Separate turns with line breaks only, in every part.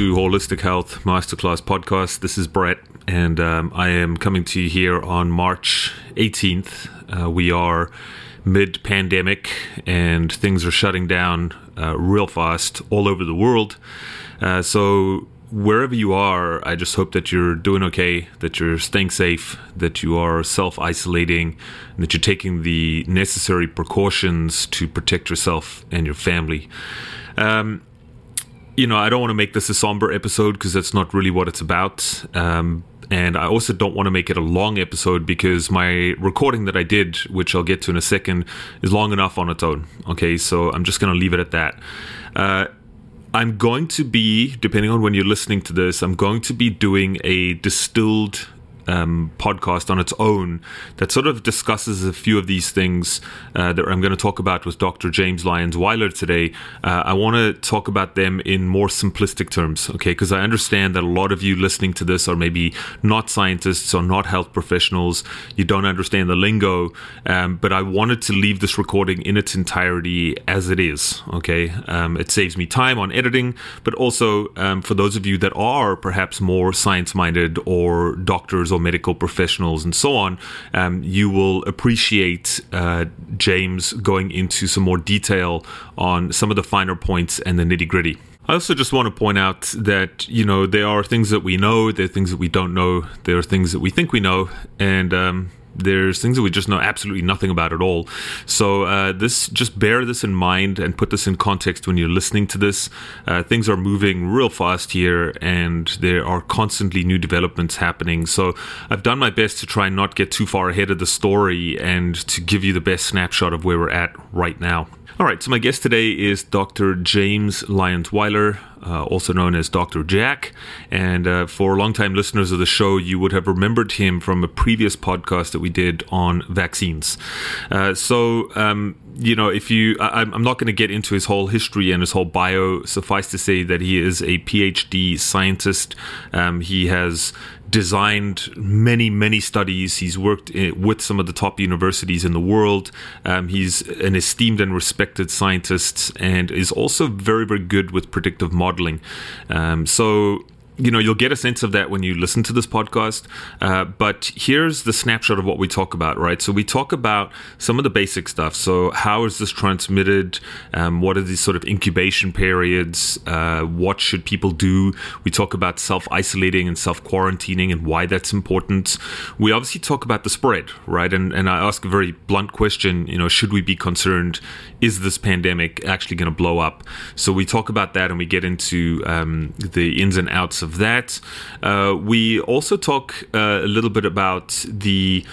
to Holistic Health Masterclass Podcast. This is Brett, and um, I am coming to you here on March 18th. Uh, we are mid pandemic, and things are shutting down uh, real fast all over the world. Uh, so, wherever you are, I just hope that you're doing okay, that you're staying safe, that you are self isolating, and that you're taking the necessary precautions to protect yourself and your family. Um, you know, I don't want to make this a somber episode because that's not really what it's about. Um, and I also don't want to make it a long episode because my recording that I did, which I'll get to in a second, is long enough on its own. Okay, so I'm just going to leave it at that. Uh, I'm going to be, depending on when you're listening to this, I'm going to be doing a distilled um, podcast on its own that sort of discusses a few of these things uh, that I'm going to talk about with Dr. James Lyons Weiler today. Uh, I want to talk about them in more simplistic terms, okay? Because I understand that a lot of you listening to this are maybe not scientists or not health professionals. You don't understand the lingo, um, but I wanted to leave this recording in its entirety as it is, okay? Um, it saves me time on editing, but also um, for those of you that are perhaps more science minded or doctors or medical professionals and so on, um, you will appreciate uh, James going into some more detail on some of the finer points and the nitty gritty. I also just want to point out that, you know, there are things that we know, there are things that we don't know, there are things that we think we know, and um, there's things that we just know absolutely nothing about at all. So uh, this just bear this in mind and put this in context when you're listening to this. Uh, things are moving real fast here, and there are constantly new developments happening. So I've done my best to try and not get too far ahead of the story and to give you the best snapshot of where we're at right now. All right, so my guest today is Dr. James Lyons Weiler, uh, also known as Dr. Jack. And uh, for longtime listeners of the show, you would have remembered him from a previous podcast that we did on vaccines. Uh, so, um, you know, if you, I, am not going to get into his whole history and his whole bio. Suffice to say that he is a PhD scientist. Um, he has designed many, many studies. He's worked with some of the top universities in the world. Um, he's an esteemed and respected scientist and is also very, very good with predictive modeling. Um, so, you know you'll get a sense of that when you listen to this podcast. Uh, but here's the snapshot of what we talk about right? So we talk about some of the basic stuff. So how is this transmitted? Um, what are these sort of incubation periods? Uh, what should people do? We talk about self-isolating and self-quarantining and why that's important. We obviously talk about the spread right? And, and i ask a very blunt question you know should we be concerned? Is this pandemic actually going to blow up? So we talk about that and we get into um, the ins and outs of of that. Uh, we also talk uh, a little bit about the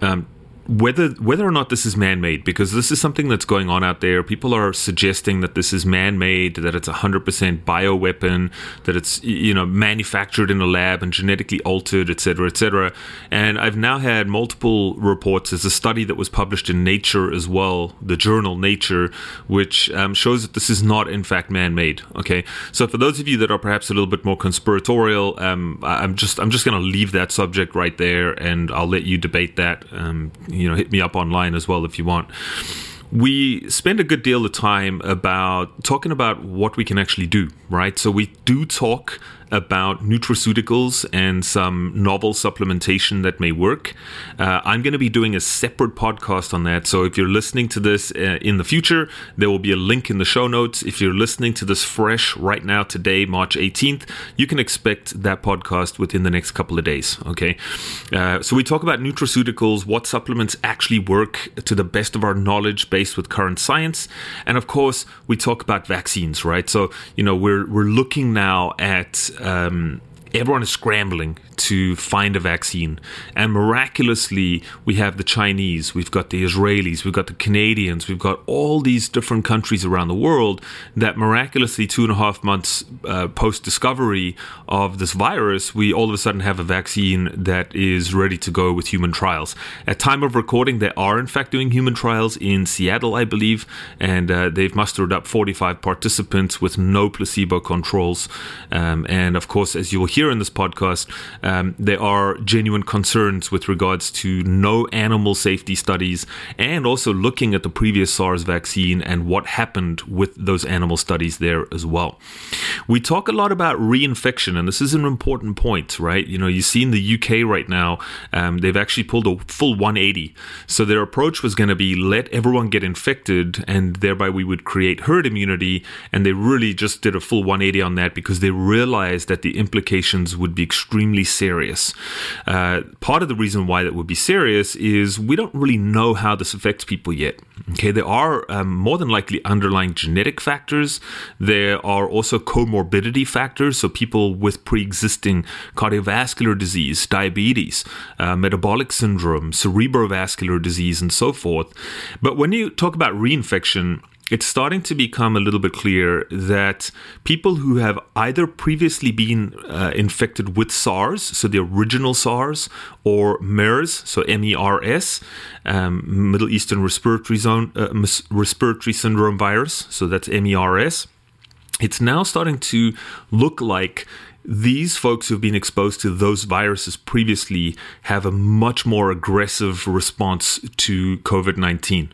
um, whether whether or not this is man-made because this is something that's going on out there. People are suggesting that this is man-made that it's 100% bioweapon that it's you know manufactured in a lab and genetically altered etc etc and i've now had multiple reports. There's a study that was published in nature as well the journal nature which um, shows that this is not in fact man-made okay? So for those of you that are perhaps a little bit more conspiratorial um, i'm just i'm just going to leave that subject right there and i'll let you debate that um, you know, hit me up online as well if you want we spend a good deal of time about talking about what we can actually do, right? So we do talk about nutraceuticals and some novel supplementation that may work. Uh, I'm going to be doing a separate podcast on that. So if you're listening to this uh, in the future, there will be a link in the show notes. If you're listening to this fresh right now, today, March 18th, you can expect that podcast within the next couple of days. Okay. Uh, so we talk about nutraceuticals, what supplements actually work to the best of our knowledge based with current science. And of course, we talk about vaccines, right? So, you know, we're, we're looking now at um, everyone is scrambling to find a vaccine. And miraculously, we have the Chinese, we've got the Israelis, we've got the Canadians, we've got all these different countries around the world that miraculously, two and a half months uh, post discovery of this virus, we all of a sudden have a vaccine that is ready to go with human trials. At time of recording, they are in fact doing human trials in Seattle, I believe, and uh, they've mustered up 45 participants with no placebo controls. Um, and of course, as you will hear in this podcast, um, there are genuine concerns with regards to no animal safety studies and also looking at the previous SARS vaccine and what happened with those animal studies there as well. We talk a lot about reinfection, and this is an important point, right? You know, you see in the UK right now, um, they've actually pulled a full 180. So their approach was going to be let everyone get infected, and thereby we would create herd immunity. And they really just did a full 180 on that because they realized that the implications would be extremely serious. Uh, part of the reason why that would be serious is we don't really know how this affects people yet. Okay, there are um, more than likely underlying genetic factors. There are also comorbidity factors, so people with pre-existing cardiovascular disease, diabetes, uh, metabolic syndrome, cerebrovascular disease, and so forth. But when you talk about reinfection, it's starting to become a little bit clear that people who have either previously been uh, infected with SARS, so the original SARS, or MERS, so M-E-R-S, um, Middle Eastern Respiratory Zone uh, Respiratory Syndrome virus, so that's MERS. It's now starting to look like these folks who've been exposed to those viruses previously have a much more aggressive response to COVID 19.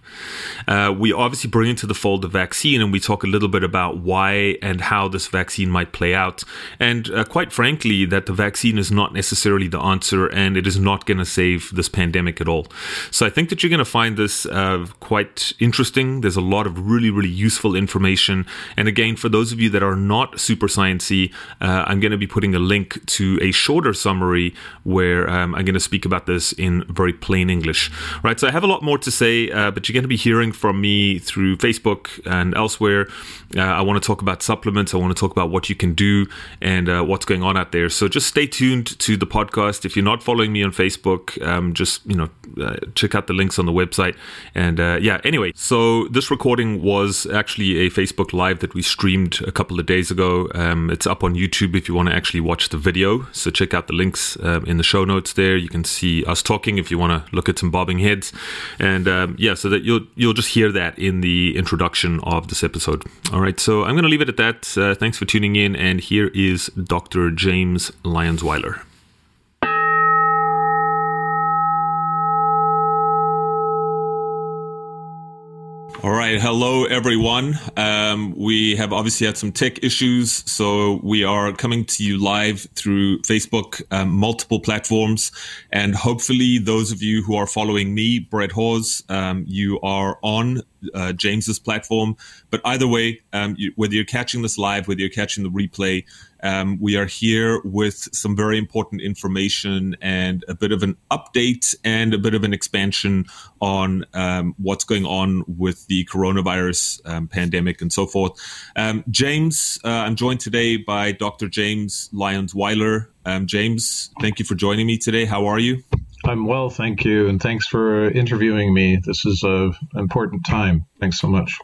Uh, we obviously bring into the fold the vaccine and we talk a little bit about why and how this vaccine might play out. And uh, quite frankly, that the vaccine is not necessarily the answer and it is not going to save this pandemic at all. So I think that you're going to find this uh, quite interesting. There's a lot of really, really useful information. And again, for those of you that are not super sciencey, uh, I'm going to be putting a link to a shorter summary where um, I'm going to speak about this in very plain English. Right, so I have a lot more to say, uh, but you're going to be hearing from me through Facebook and elsewhere. Uh, I want to talk about supplements. I want to talk about what you can do and uh, what's going on out there. So just stay tuned to the podcast. If you're not following me on Facebook, um, just you know uh, check out the links on the website. And uh, yeah, anyway, so this recording was actually a Facebook Live that we streamed a couple of days ago. Um, it's up on YouTube if you want to actually watch the video, so check out the links um, in the show notes there. You can see us talking if you want to look at some bobbing heads, and um, yeah, so that you'll you'll just hear that in the introduction of this episode. All right, so I'm going to leave it at that. Uh, thanks for tuning in, and here is Dr. James Lyons-Weiler. All right. Hello, everyone. Um, we have obviously had some tech issues, so we are coming to you live through Facebook, um, multiple platforms. And hopefully, those of you who are following me, Brett Hawes, um, you are on uh, James's platform. But either way, um, you, whether you're catching this live, whether you're catching the replay, um, we are here with some very important information and a bit of an update and a bit of an expansion on um, what's going on with the coronavirus um, pandemic and so forth. Um, James, uh, I'm joined today by Dr. James Lyons Weiler. Um, James, thank you for joining me today. How are you?
I'm well, thank you, and thanks for interviewing me. This is an important time. Thanks so much.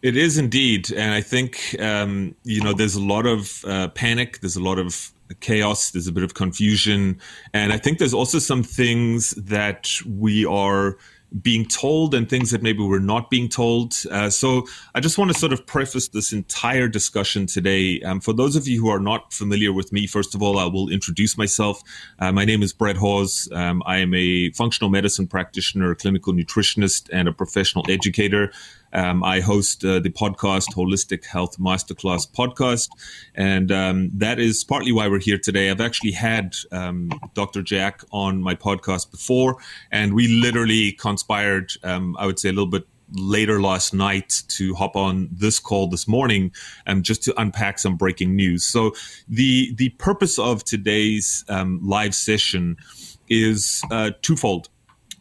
It is indeed, and I think um, you know there's a lot of uh, panic. There's a lot of chaos. There's a bit of confusion, and I think there's also some things that we are being told and things that maybe we're not being told. Uh, so I just want to sort of preface this entire discussion today. Um, for those of you who are not familiar with me, first of all, I will introduce myself. Uh, my name is Brett Hawes. Um, I am a functional medicine practitioner, a clinical nutritionist, and a professional educator. Um, I host uh, the podcast Holistic Health Masterclass podcast, and um, that is partly why we're here today. I've actually had um, Dr. Jack on my podcast before, and we literally conspired, um, I would say, a little bit later last night to hop on this call this morning um, just to unpack some breaking news. So the the purpose of today's um, live session is uh, twofold,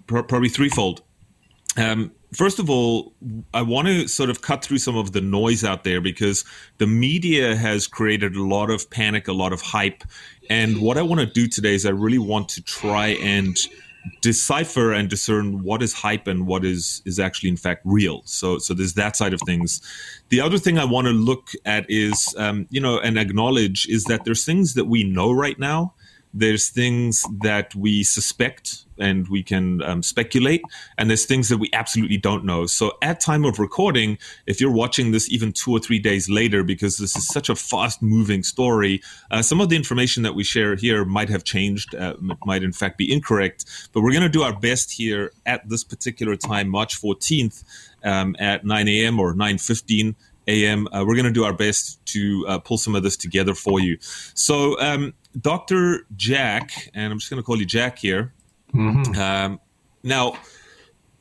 probably threefold. Um, first of all, I want to sort of cut through some of the noise out there because the media has created a lot of panic, a lot of hype. And what I want to do today is I really want to try and decipher and discern what is hype and what is is actually in fact real. So so there's that side of things. The other thing i want to look at is um, you know and acknowledge is that there's things that we know right now. There's things that we suspect and we can um, speculate and there's things that we absolutely don't know so at time of recording if you're watching this even two or three days later because this is such a fast moving story uh, some of the information that we share here might have changed uh, might in fact be incorrect but we're going to do our best here at this particular time march 14th um, at 9 a.m or 9.15 a.m. Uh, we're going to do our best to uh, pull some of this together for you. So, um, Dr. Jack, and I'm just going to call you Jack here. Mm-hmm. Um, now,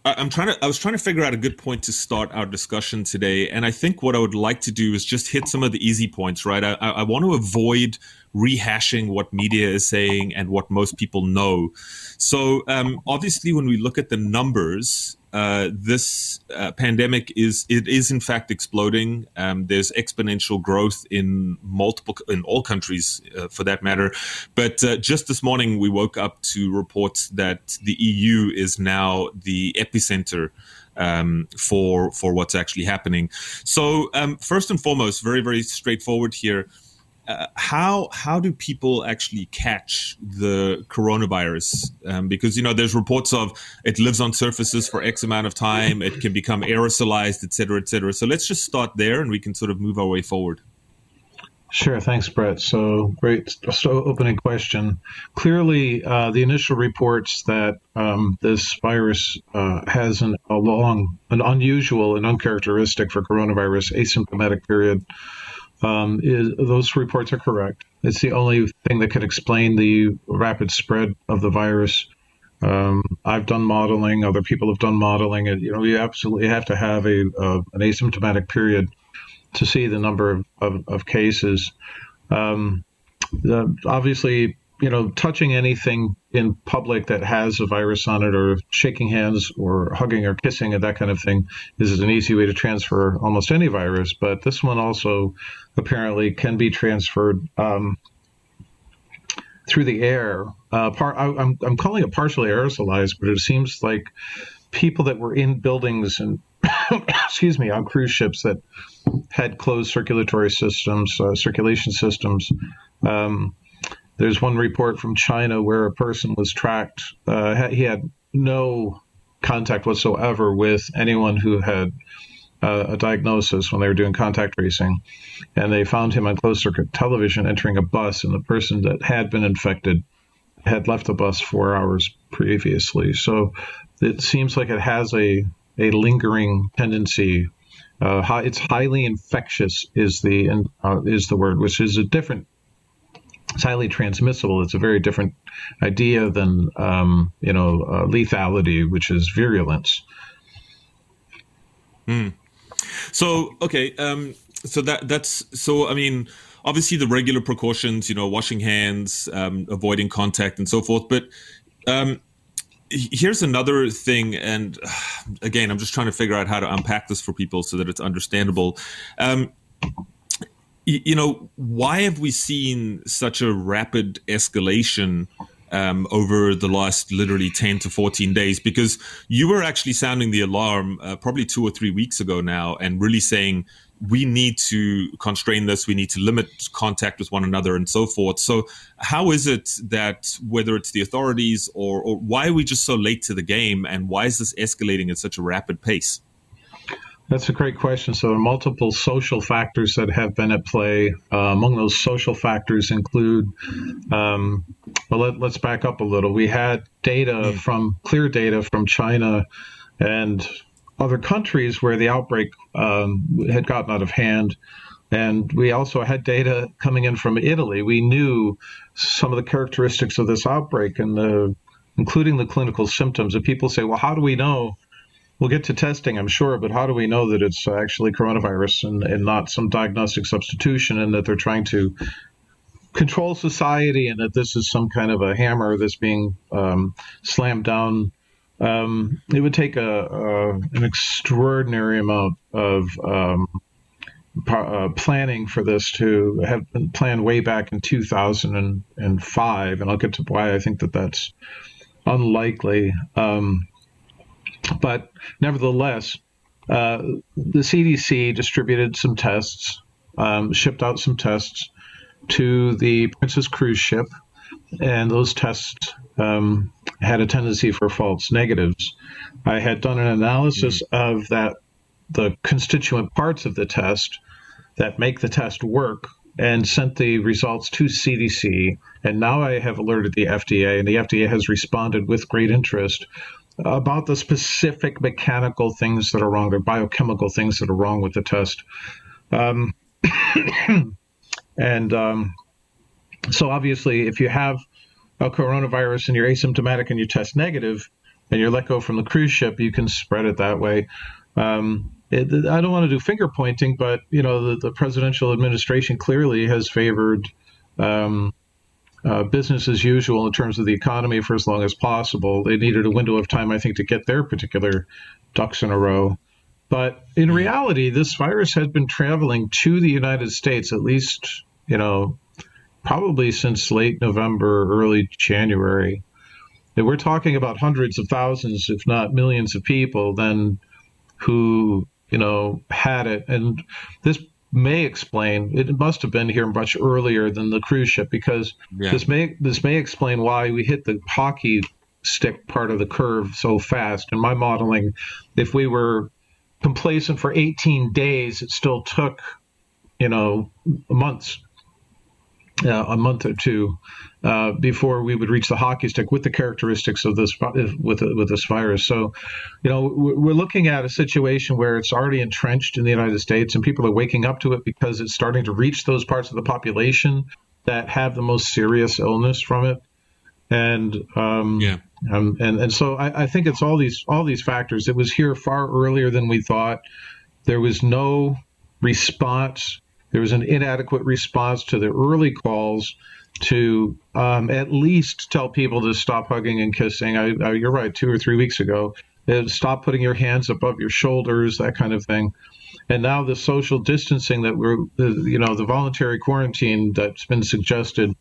I'm trying to. I was trying to figure out a good point to start our discussion today, and I think what I would like to do is just hit some of the easy points. Right. I, I want to avoid rehashing what media is saying and what most people know. So, um, obviously, when we look at the numbers, uh, this uh, pandemic is it is in fact exploding. Um, there's exponential growth in multiple in all countries, uh, for that matter. But uh, just this morning, we woke up to reports that the EU is now the epicenter. Um, for for what's actually happening. So um, first and foremost, very very straightforward here uh, how how do people actually catch the coronavirus? Um, because you know there's reports of it lives on surfaces for X amount of time, it can become aerosolized, et cetera, et cetera. So let's just start there, and we can sort of move our way forward.
Sure, thanks, Brett. So great, so opening question. Clearly, uh, the initial reports that um, this virus uh, has an, a long, an unusual and uncharacteristic for coronavirus asymptomatic period um, is, those reports are correct. It's the only thing that could explain the rapid spread of the virus. Um, I've done modeling; other people have done modeling, and you know you absolutely have to have a uh, an asymptomatic period to see the number of, of, of cases. Um, the, obviously, you know, touching anything in public that has a virus on it, or shaking hands, or hugging, or kissing, and that kind of thing, is an easy way to transfer almost any virus. But this one also apparently can be transferred um, through the air. Uh, par- I, am I'm calling it partially aerosolized, but it seems like people that were in buildings and excuse me on cruise ships that had closed circulatory systems, uh, circulation systems. Um, there's one report from China where a person was tracked. Uh, he had no contact whatsoever with anyone who had uh, a diagnosis when they were doing contact tracing, and they found him on closed circuit television entering a bus, and the person that had been infected had left the bus four hours previously. So it seems like it has a a lingering tendency. Uh, it's highly infectious is the uh, is the word, which is a different it's highly transmissible. It's a very different idea than um, you know uh, lethality, which is virulence.
Hmm. So okay, um, so that that's so. I mean, obviously the regular precautions, you know, washing hands, um, avoiding contact, and so forth. But um, here's another thing, and again, I'm just trying to figure out how to unpack this for people so that it's understandable. You know, why have we seen such a rapid escalation um, over the last literally 10 to 14 days? Because you were actually sounding the alarm uh, probably two or three weeks ago now and really saying, we need to constrain this, we need to limit contact with one another and so forth. So, how is it that whether it's the authorities or, or why are we just so late to the game and why is this escalating at such a rapid pace?
That's a great question. So, there are multiple social factors that have been at play. Uh, among those social factors include, um, well, let, us back up a little. We had data from clear data from China and other countries where the outbreak um, had gotten out of hand. And we also had data coming in from Italy. We knew some of the characteristics of this outbreak and the, including the clinical symptoms. And people say, well, how do we know? We'll get to testing, I'm sure, but how do we know that it's actually coronavirus and, and not some diagnostic substitution and that they're trying to control society and that this is some kind of a hammer that's being um, slammed down? Um, it would take a, a, an extraordinary amount of um, uh, planning for this to have been planned way back in 2005, and I'll get to why I think that that's unlikely. Um, but nevertheless, uh, the CDC distributed some tests, um, shipped out some tests to the Princess cruise ship. and those tests um, had a tendency for false negatives. I had done an analysis mm-hmm. of that, the constituent parts of the test that make the test work, and sent the results to CDC. And now I have alerted the FDA, and the FDA has responded with great interest about the specific mechanical things that are wrong or biochemical things that are wrong with the test. Um, and um, so, obviously, if you have a coronavirus and you're asymptomatic and you test negative and you're let go from the cruise ship, you can spread it that way. Um, it, I don't want to do finger pointing, but you know the, the presidential administration clearly has favored um, uh, business as usual in terms of the economy for as long as possible. They needed a window of time, I think, to get their particular ducks in a row. But in mm-hmm. reality, this virus has been traveling to the United States at least, you know, probably since late November, early January. And we're talking about hundreds of thousands, if not millions of people then who, you know, had it. And this may explain it must have been here much earlier than the cruise ship because yeah. this may this may explain why we hit the hockey stick part of the curve so fast in my modeling if we were complacent for 18 days it still took you know months uh, a month or two uh, before we would reach the hockey stick with the characteristics of this with with this virus. So, you know, we're looking at a situation where it's already entrenched in the United States, and people are waking up to it because it's starting to reach those parts of the population that have the most serious illness from it. And um, yeah, um, and and so I, I think it's all these all these factors. It was here far earlier than we thought. There was no response there was an inadequate response to the early calls to um, at least tell people to stop hugging and kissing. I, I, you're right, two or three weeks ago. Uh, stop putting your hands above your shoulders, that kind of thing. And now the social distancing that we're, you know, the voluntary quarantine that's been suggested,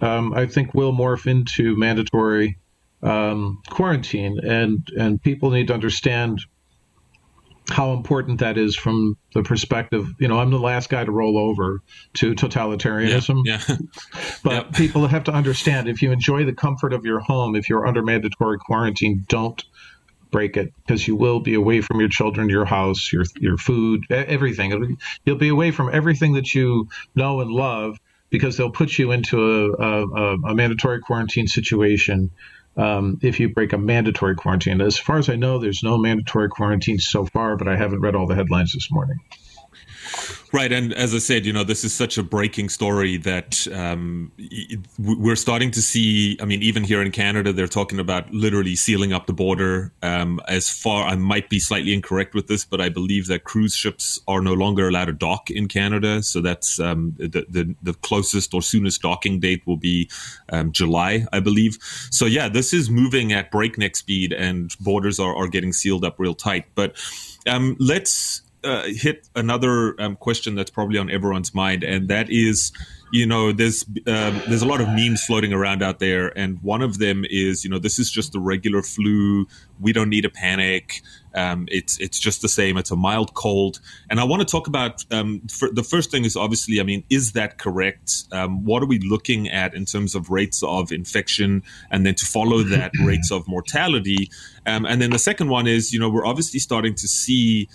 um, I think will morph into mandatory um, quarantine. And, and people need to understand how important that is from the perspective. You know, I'm the last guy to roll over to totalitarianism. Yeah. yeah. but yep. people have to understand if you enjoy the comfort of your home, if you're under mandatory quarantine, don't break it because you will be away from your children, your house, your your food, everything. You'll be away from everything that you know and love because they'll put you into a, a, a mandatory quarantine situation um, if you break a mandatory quarantine. As far as I know, there's no mandatory quarantine so far, but I haven't read all the headlines this morning.
Right, and as I said, you know, this is such a breaking story that um, we're starting to see. I mean, even here in Canada, they're talking about literally sealing up the border. Um, as far, I might be slightly incorrect with this, but I believe that cruise ships are no longer allowed to dock in Canada. So that's um, the, the, the closest or soonest docking date will be um, July, I believe. So yeah, this is moving at breakneck speed, and borders are, are getting sealed up real tight. But um, let's uh, hit another um, question that's probably on everyone's mind, and that is, you know, there's um, there's a lot of memes floating around out there, and one of them is, you know, this is just the regular flu. We don't need a panic. Um, it's it's just the same. It's a mild cold, and I want to talk about um, the first thing is obviously, I mean, is that correct? Um, what are we looking at in terms of rates of infection, and then to follow that, rates of mortality, um, and then the second one is, you know, we're obviously starting to see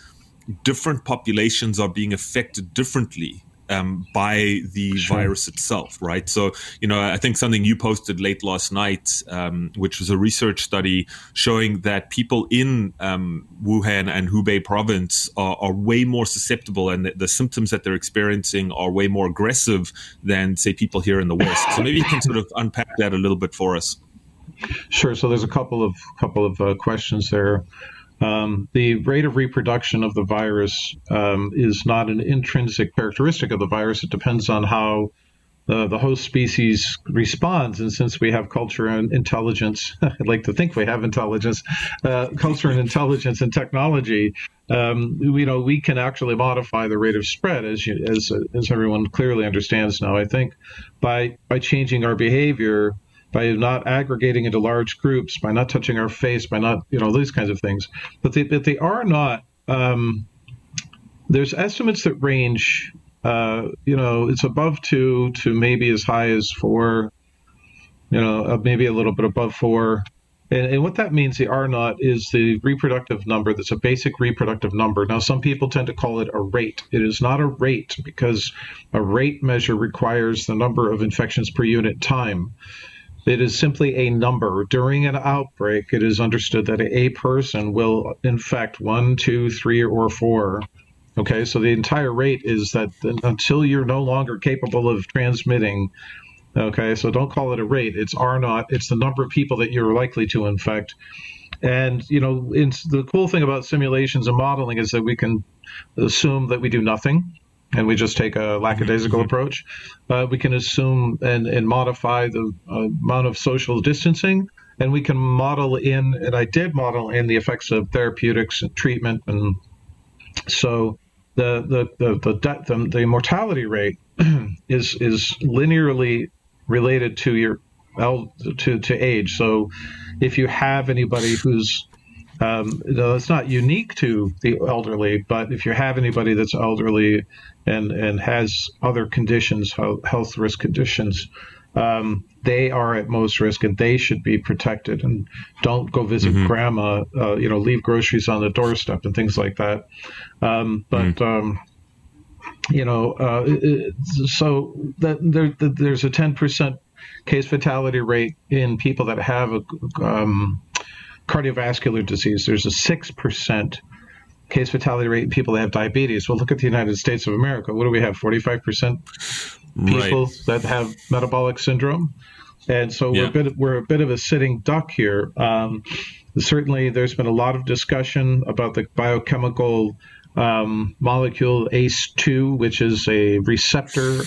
different populations are being affected differently um, by the sure. virus itself, right? So, you know, I think something you posted late last night, um, which was a research study showing that people in um, Wuhan and Hubei province are, are way more susceptible and the, the, symptoms that they're experiencing are way more aggressive than, say, people here in the West. So maybe you can sort of unpack that a little bit for us.
Sure. So there's a couple of couple of uh, questions there. Um, the rate of reproduction of the virus um, is not an intrinsic characteristic of the virus. It depends on how uh, the host species responds. And since we have culture and intelligence, I'd like to think we have intelligence, uh, culture and intelligence and technology, um, you know, we can actually modify the rate of spread, as you, as as everyone clearly understands now. I think by by changing our behavior, by not aggregating into large groups, by not touching our face, by not, you know, these kinds of things. But they, but they are not. Um, there's estimates that range, uh, you know, it's above two to maybe as high as four you know, uh, maybe a little bit above four. And, and, what that means, the R naught, is the reproductive number that's a basic reproductive number. Now, some people tend to call it a rate. It is not a rate because a rate measure requires the number of infections per unit time. It is simply a number. During an outbreak, it is understood that a person will infect one, two, three, or four. Okay, so the entire rate is that until you're no longer capable of transmitting Okay, so don't call it a rate. It's R naught. It's the number of people that you're likely to infect. And you know, the cool thing about simulations and modeling is that we can assume that we do nothing, and we just take a lackadaisical mm-hmm. approach. Uh, we can assume and, and modify the uh, amount of social distancing, and we can model in. And I did model in the effects of therapeutics and treatment, and so the the the the, the, the mortality rate is is linearly related to your to to age. So if you have anybody who's um, it's not unique to the elderly, but if you have anybody that's elderly and and has other conditions, health risk conditions, um, they are at most risk and they should be protected. And don't go visit mm-hmm. grandma. Uh, you know, leave groceries on the doorstep and things like that. Um, but mm you know, uh, so that there, there's a 10% case fatality rate in people that have a um, cardiovascular disease. There's a 6% case fatality rate in people that have diabetes. Well, look at the United States of America. What do we have? 45% people right. that have metabolic syndrome. And so yeah. we're, a bit, we're a bit of a sitting duck here. Um, certainly, there's been a lot of discussion about the biochemical um, molecule ACE2, which is a receptor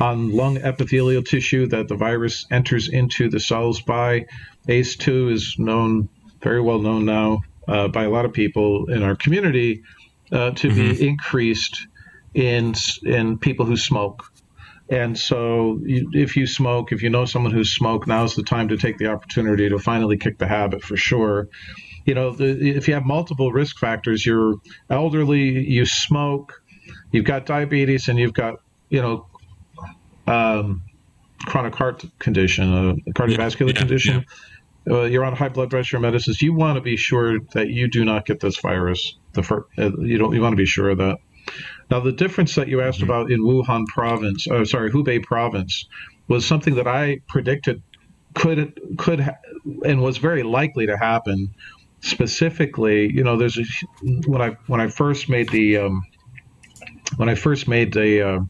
on lung epithelial tissue that the virus enters into the cells by. ACE2 is known, very well known now uh, by a lot of people in our community uh, to mm-hmm. be increased in in people who smoke. And so, you, if you smoke, if you know someone who's smoked, now's the time to take the opportunity to finally kick the habit for sure you know, the, if you have multiple risk factors, you're elderly, you smoke, you've got diabetes, and you've got, you know, um, chronic heart condition, a cardiovascular yeah, yeah, condition. Yeah. Uh, you're on high blood pressure medicines. You want to be sure that you do not get this virus. The first, uh, you don't. You want to be sure of that. Now, the difference that you asked mm-hmm. about in Wuhan province, oh, sorry, Hubei province, was something that I predicted could could ha- and was very likely to happen specifically, you know, there's a, when I when I first made the um, when I first made the uh,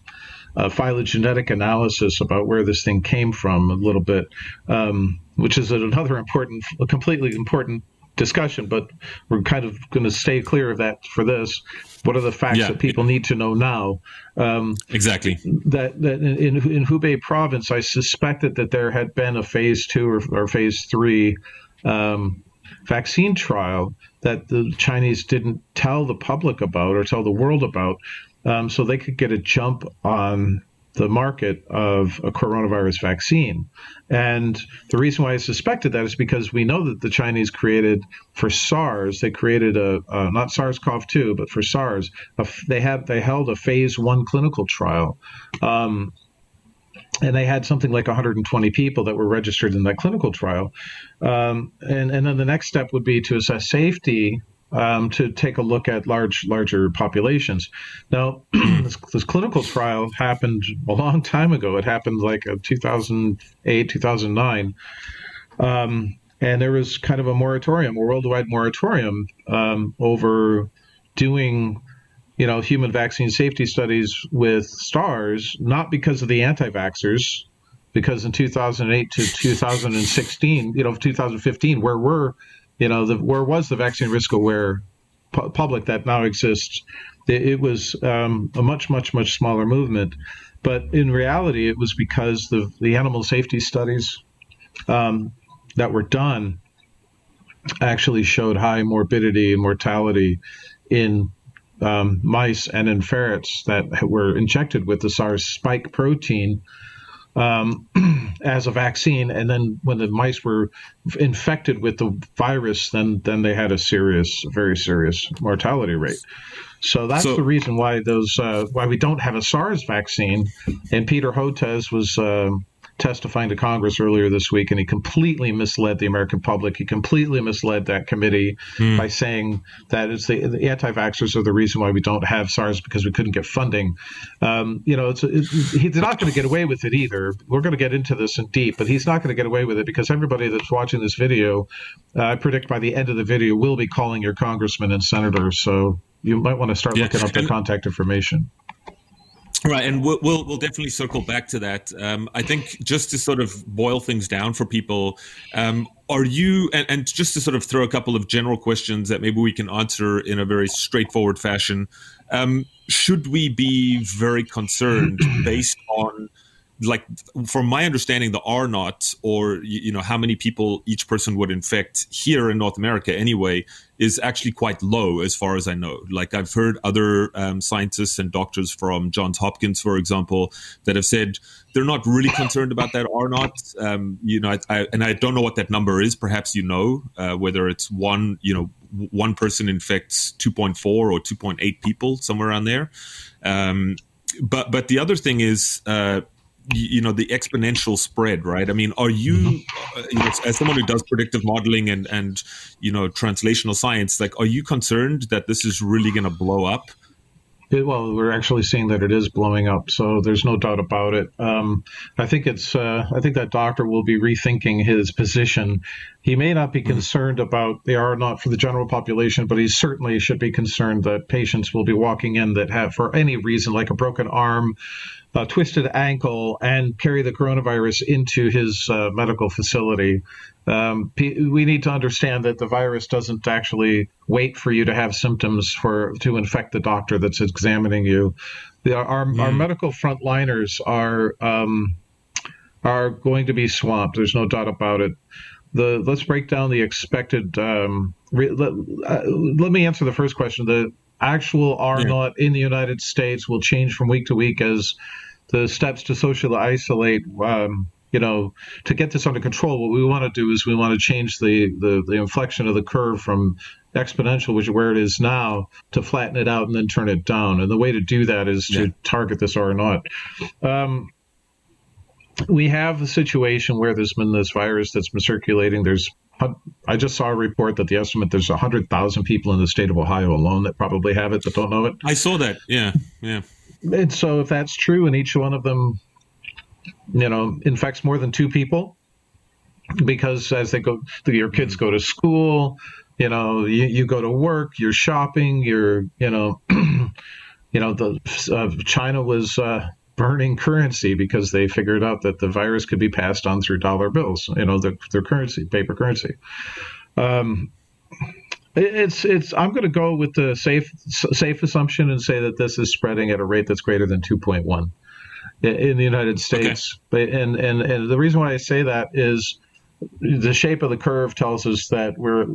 uh, phylogenetic analysis about where this thing came from a little bit, um, which is another important, a completely important discussion, but we're kind of going to stay clear of that for this. What are the facts yeah. that people need to know now?
Um, exactly.
That, that in, in Hubei province, I suspected that there had been a phase two or, or phase three um, vaccine trial that the Chinese didn't tell the public about or tell the world about, um, so they could get a jump on the market of a coronavirus vaccine. And the reason why I suspected that is because we know that the Chinese created for SARS, they created a, a not SARS-CoV-2, but for SARS, a, they had they held a phase one clinical trial. Um, and they had something like 120 people that were registered in that clinical trial. Um, and, and then the next step would be to assess safety um, to take a look at large, larger populations. Now, this, this, clinical trial happened a long time ago. It happened like 2008, 2009. Um, and there was kind of a moratorium, a worldwide moratorium um, over doing you know, human vaccine safety studies with SARS, not because of the anti-vaxxers, because in 2008 to 2016, you know, 2015, where were, you know, the, where was the vaccine risk aware pu- public that now exists? It, was um, a much, much, much smaller movement. But in reality, it was because the, the animal safety studies um, that were done actually showed high morbidity and mortality in um, mice and in ferrets that were injected with the SARS spike protein um, as a vaccine, and then when the mice were infected with the virus, then then they had a serious, very serious mortality rate. So that's so, the reason why those uh, why we don't have a SARS vaccine. And Peter Hotez was uh, testifying to Congress earlier this week, and he completely misled the American public. He completely misled that committee mm. by saying that it's the, the anti-vaxxers are the reason why we don't have SARS because we couldn't get funding. Um, you know, it's, it's, he's not going to get away with it either. We're going to get into this in deep, but he's not going to get away with it because everybody that's watching this video, uh, I predict by the end of the video, will be calling your congressman and senator. So you might want to start yeah. looking up their contact information.
Right, and we'll, we'll, we'll definitely circle back to that. Um, I think just to sort of boil things down for people, um, are you and, and, just to sort of throw a couple of general questions that maybe we can answer in a very straightforward fashion. Um, should we be very concerned based on like from my understanding the r naught or you know how many people each person would infect here in north america anyway is actually quite low as far as i know. Like i've heard other um, scientists and doctors from johns hopkins for example that have said they're not really concerned about that r naught um, you know I, I, and i don't know what that number is. Perhaps you know uh, whether it's one you know one person infects 2.4 or 2.8 people somewhere around there. Um, but but the other thing is uh, you know the exponential spread right i mean are you, mm-hmm. uh, you know, as someone who does predictive modeling and and you know translational science like are you concerned that this is really going to blow up
it, well, we're actually seeing that it is blowing up, so there's no doubt about it. Um, I think it's. Uh, I think that doctor will be rethinking his position. He may not be mm-hmm. concerned about the R naught for the general population, but he certainly should be concerned that patients will be walking in that have, for any reason, like a broken arm, a twisted ankle and carry the coronavirus into his uh, medical facility. Um, we need to understand that the virus doesn't actually wait for you to have symptoms for to infect the doctor that's examining you. The, our, mm. our medical frontliners are um, are going to be swamped. There's no doubt about it. The let's break down the expected. Um, re, let, uh, let me answer the first question. The actual R naught yeah. in the United States will change from week to week as the steps to socially isolate. Um, you know, to get this under control, what we want to do is we want to change the, the, the inflection of the curve from exponential, which is where it is now, to flatten it out and then turn it down. And the way to do that is yeah. to target this R naught. Um, we have a situation where there's been this virus that's been circulating. There's I just saw a report that the estimate there's 100,000 people in the state of Ohio alone that probably have it that don't know it.
I saw that. Yeah. Yeah.
And so if that's true and each one of them you know infects more than two people because as they go your kids go to school you know you, you go to work you're shopping you're you know you know the uh, china was uh, burning currency because they figured out that the virus could be passed on through dollar bills, you know, their, their currency, paper currency. Um, it's it's. I'm going to go with the safe safe assumption and say that this is spreading at a rate that's greater than 2.1 in the United States. Okay. And, and and the reason why I say that is the shape of the curve tells us that we're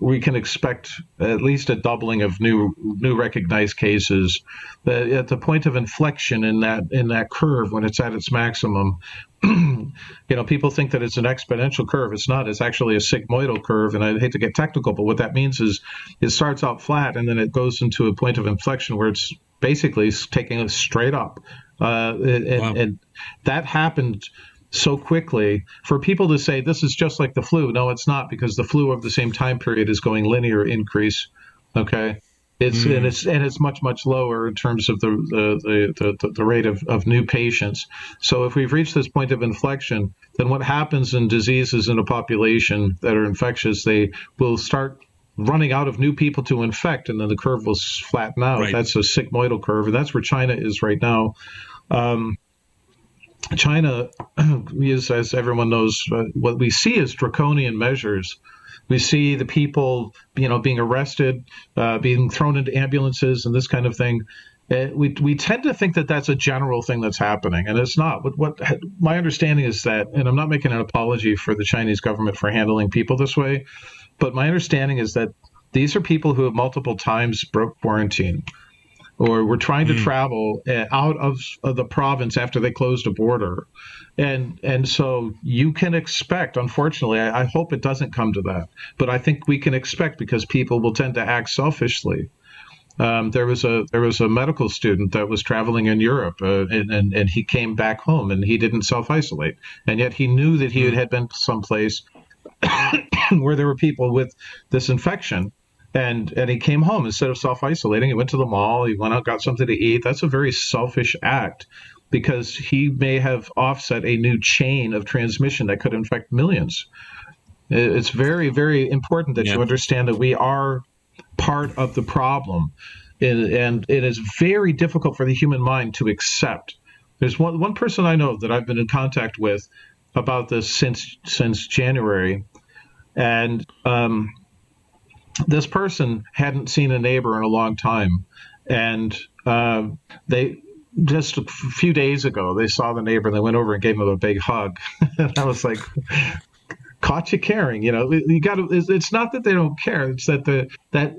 we can expect at least a doubling of new new recognized cases. At the point of inflection in that in that curve, when it's at its maximum, you know, people think that it's an exponential curve. It's not. It's actually a sigmoidal curve. And I hate to get technical, but what that means is it starts out flat and then it goes into a point of inflection where it's basically taking us straight up. Uh, and, wow. and that happened so quickly for people to say this is just like the flu. No, it's not because the flu of the same time period is going linear increase. Okay. It's mm. and it's and it's much much lower in terms of the the, the, the, the rate of, of new patients. So if we've reached this point of inflection, then what happens in diseases in a population that are infectious, they will start running out of new people to infect, and then the curve will flatten out. Right. That's a sigmoidal curve, and that's where China is right now. Um, China is, as everyone knows, uh, what we see is draconian measures. We see the people, you know, being arrested, uh, being thrown into ambulances, and this kind of thing. Uh, we we tend to think that that's a general thing that's happening, and it's not. What, what my understanding is that, and I'm not making an apology for the Chinese government for handling people this way, but my understanding is that these are people who have multiple times broke quarantine or were trying to mm. travel uh, out of, of, the province after they closed a border. And and so you can expect, unfortunately, I, I, hope it doesn't come to that, but I think we can expect because people will tend to act selfishly. Um, there was a there was a medical student that was traveling in Europe, uh, and, and, and he came back home and he didn't self isolate, and yet he knew that he had been someplace where there were people with this infection, and and he came home instead of self isolating. He went to the mall. He went out, got something to eat. That's a very selfish act because he may have offset a new chain of transmission that could infect millions. It's very very important that yeah. you understand that we are part of the problem. And it is very difficult for the human mind to accept. There's one, one person I know that I've been in contact with about this since since January, and um, this person hadn't seen a neighbor in a long time, and uh, they just a few days ago they saw the neighbor and they went over and gave him a big hug. and I was like, caught you caring. You know, you got to. It's not that they don't care; it's that the that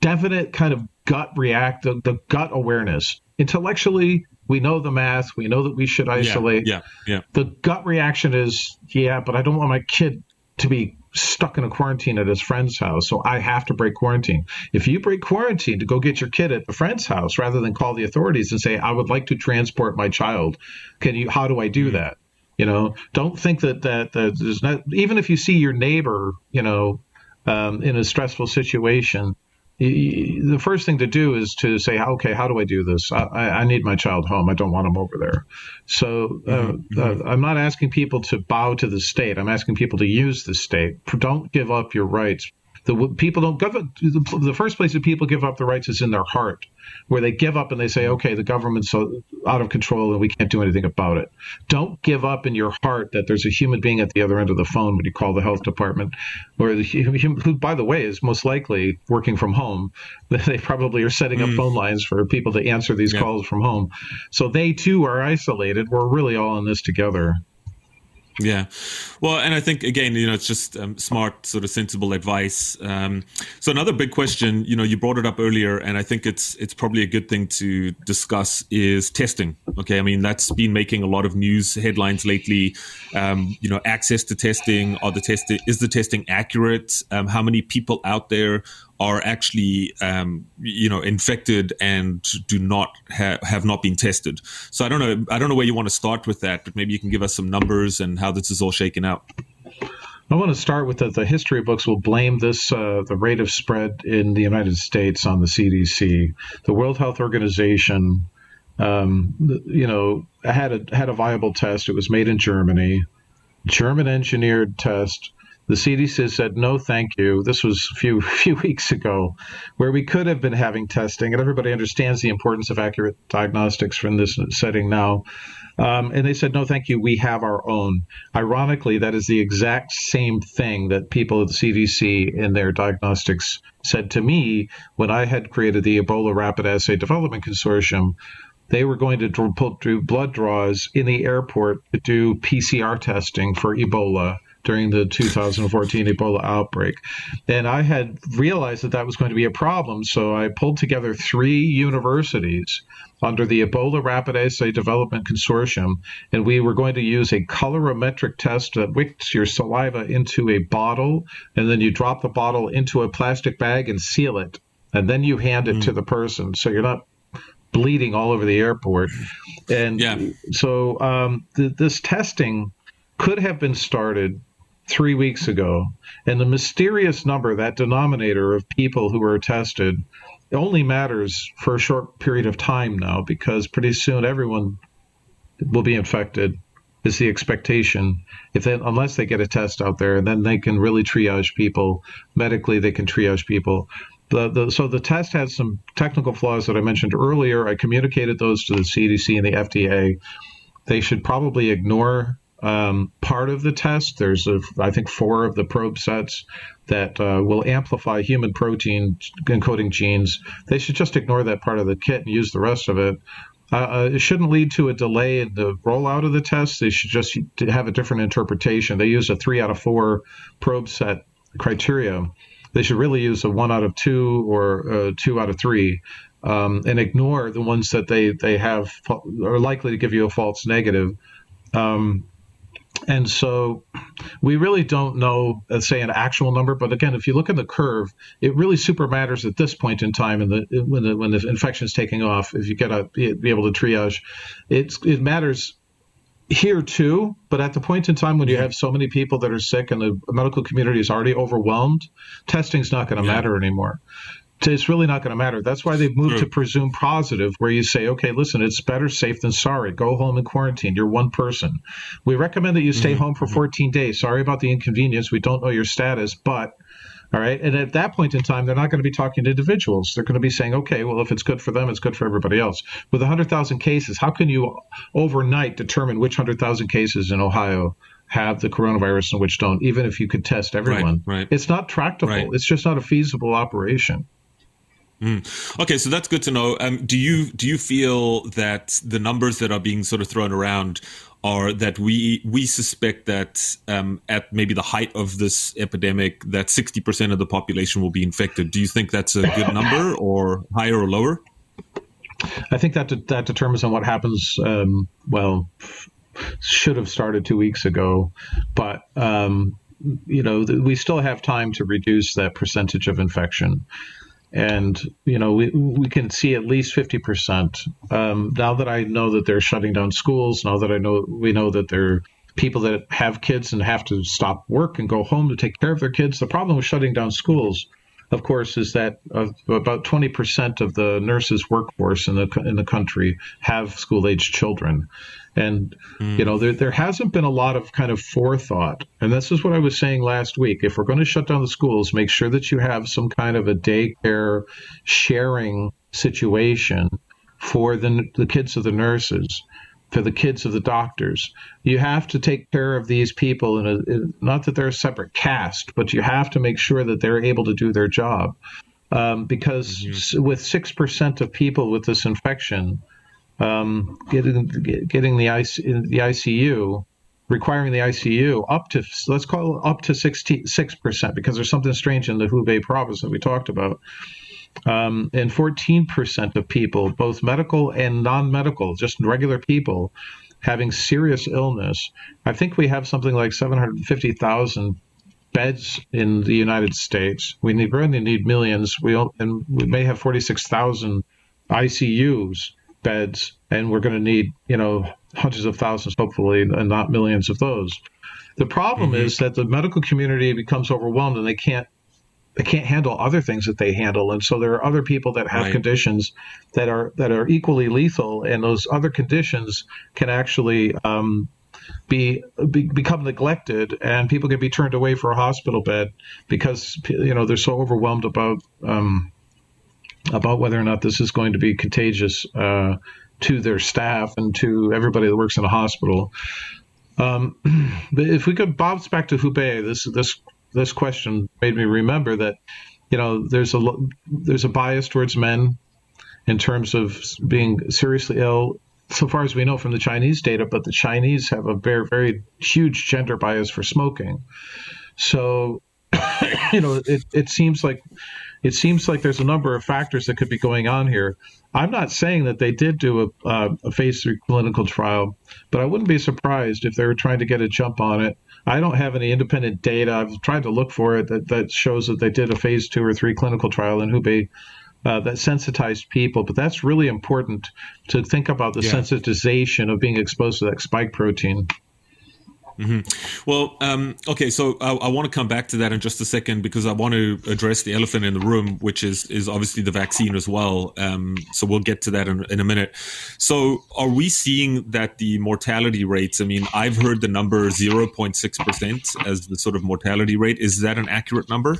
definite kind of gut react, the, the gut awareness. Intellectually, we know the math. We know that we should isolate.
Yeah, yeah, yeah.
The gut reaction is, yeah, but I don't want my kid to be stuck in a quarantine at his friend's house, so I have to break quarantine. If you break quarantine to go get your kid at a friend's house rather than call the authorities and say, I would like to transport my child, can you how do I do mm-hmm. that? You know, don't think that that, that there's not even if you see your neighbor, you know, um, in a stressful situation, the first thing to do is to say, okay, how do I do this? I, I need my child home. I don't want him over there. So uh, mm-hmm. uh, mm-hmm. I'm not asking people to bow to the state. I'm asking people to use the state. Don't give up your rights. The people don't give up. The first place that people give up the rights is in their heart where they give up and they say, okay, the government's out of control and we can't do anything about it. Don't give up in your heart that there's a human being at the other end of the phone when you call the health department, or the, who, by the way, is most likely working from home. They probably are setting up mm. phone lines for people to answer these yeah. calls from home. So they too are isolated. We're really all in this together.
Yeah, well, and I think again, you know, it's just um, smart, sort of sensible advice. Um, so another big question, you know, you brought it up earlier, and I think it's it's probably a good thing to discuss is testing. Okay, I mean that's been making a lot of news headlines lately. Um, you know, access to testing, are the testing is the testing accurate? Um, how many people out there are actually um, you know infected and do not ha- have not been tested. So I don't know. I don't know where you want to start with that, but maybe you can give us some numbers and how this is all shaken out.
I want to start with that the history books will blame this uh, the rate of spread in the United States on the CDC. The World Health Organization, um, you know, had a had a viable test. It was made in Germany, German engineered test the CDC said no, thank you. This was a few few weeks ago, where we could have been having testing, and everybody understands the importance of accurate diagnostics from this setting now. Um, and they said no, thank you. We have our own. Ironically, that is the exact same thing that people at the CDC in their diagnostics said to me when I had created the Ebola Rapid Assay Development Consortium they were going to do blood draws in the airport to do PCR testing for Ebola during the 2014 Ebola outbreak. And I had realized that that was going to be a problem, so I pulled together three universities under the Ebola Rapid Assay Development Consortium, and we were going to use a colorimetric test that wicks your saliva into a bottle, and then you drop the bottle into a plastic bag and seal it, and then you hand it mm. to the person, so you're not bleeding all over the airport. And yeah. so um, th- this testing could have been started three weeks ago, and the mysterious number, that denominator of people who were tested, only matters for a short period of time now because pretty soon everyone will be infected. Is the expectation if they, unless they get a test out there, then they can really triage people medically. They can triage people. The, the, so the test has some technical flaws that I mentioned earlier. I communicated those to the CDC and the FDA. They should probably ignore um, part of the test. There's, a, I think, four of the probe sets that uh, will amplify human protein encoding genes. They should just ignore that part of the kit and use the rest of it. Uh, uh, it shouldn't lead to a delay in the rollout of the test. They should just have a different interpretation. They use a three out of four probe set criteria. They should really use a one out of two or uh, two out of three. Um, and ignore the ones that they, they have are likely to give you a false negative. Um, and so we really don't know, let's say, an actual number. But again, if you look at the curve, it really super matters at this point in time, in the when the when the infection is taking off. If you get a be able to triage, it's it matters here too. But at the point in time when you have so many people that are sick and the medical community is already overwhelmed, testing's not going to yeah. matter anymore it's really not going to matter. That's why they've moved to presume positive, where you say, okay, listen, it's better safe than sorry. Go home and quarantine. You're one person. We recommend that you stay mm-hmm. home for 14 days. Sorry about the inconvenience. We don't know your status, but all right. And at that point in time, they're not going to be talking to individuals. They're going to be saying, okay, well, if it's good for them, it's good for everybody else. With 100,000 cases, how can you overnight determine which 100,000 cases in Ohio have the coronavirus and which don't, even if you could test everyone?
Right. right.
It's not tractable. Right. It's just not a feasible operation.
Mm. Okay, so that's good to know. Um, do you do you feel that the numbers that are being sort of thrown around are that we we suspect that um, at maybe the height of this epidemic that sixty percent of the population will be infected? Do you think that's a good number, or higher or lower?
I think that de- that determines on what happens. Um, well, should have started two weeks ago, but um, you know we still have time to reduce that percentage of infection and you know we we can see at least fifty percent. Um, now that I know that they're shutting down schools, now that I know we know that they're people that have kids and have to stop work and go home to take care of their kids. The problem with shutting down schools, of course, is that uh, about twenty percent of the nurses' workforce in the in the country have school age children, and mm. you know, there there hasn't been a lot of kind of forethought. And this is what I was saying last week. If we're going to shut down the schools, make sure that you have some kind of a daycare sharing situation for the the kids of the nurses for the kids of the doctors. You have to take care of these people, and not that they're a separate caste, but you have to make sure that they're able to do their job. Um, because mm-hmm. with 6% of people with this infection, um, getting getting the, IC, the ICU, requiring the ICU up to let's call it up to six percent because there's something strange in the Hubei province that we talked about. Um, and 14% of people, both medical and non-medical, just regular people, having serious illness. I think we have something like 750,000 beds in the United States. We need really need millions. We and we may have 46,000 ICUs beds, and we're going to need, you know, hundreds of thousands, hopefully, and not millions of those. The problem mm-hmm. is that the medical community becomes overwhelmed and they can't they can't handle other things that they handle, and so there are other people that have right. conditions that are that are equally lethal, and those other conditions can actually um, be, be, become neglected, and people can be turned away for a hospital bed because you know they're so overwhelmed about um, about whether or not this is going to be contagious uh, to their staff and to everybody that works in a hospital. Um, but if we could bounce back to Hubei, this this this question made me remember that you know there's a there's a bias towards men in terms of being seriously ill. So far as we know from the Chinese data, but the Chinese have a very very huge gender bias for smoking. So you know it, it seems like it seems like there's a number of factors that could be going on here. I'm not saying that they did do a, uh, a phase three clinical trial, but I wouldn't be surprised if they were trying to get a jump on it. I don't have any independent data. I've tried to look for it that, that shows that they did a phase two or three clinical trial in Hubei uh, that sensitized people. But that's really important to think about the yeah. sensitization of being exposed to that spike protein.
Mm-hmm. Well, um, okay, so I, I, want to come back to that in just a second because I want to address the elephant in the room, which is is obviously the vaccine as well. Um, so we'll get to that in, in, a minute. So, are we seeing that the mortality rates? I mean, I've heard the number zero point six percent as the sort of mortality rate. Is that an accurate number?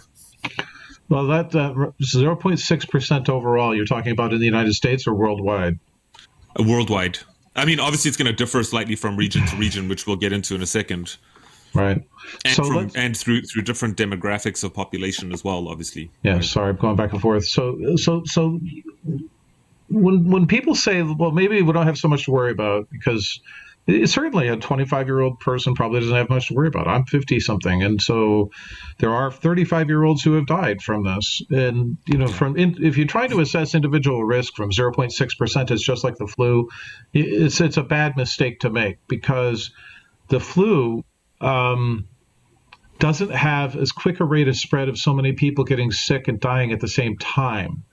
Well, that zero point six percent overall. You're talking about in the United States or worldwide?
Uh, worldwide. I mean, obviously, it's going to differ slightly from region to region, which we'll get into in a second.
Right.
And, so from, and through through different demographics of population as well, obviously.
Yeah. Right? Sorry, I'm going back and forth. So so so when when people say, well, maybe we don't have so much to worry about because certainly a 25 year old person probably doesn't have much to worry about. I'm 50 something, and so there are 35 year olds who have died from this. And you know, from in, if you're trying to assess individual risk from 0.6 percent, it's just like the flu. It's it's a bad mistake to make because the flu um, doesn't have as quick a rate of spread of so many people getting sick and dying at the same time.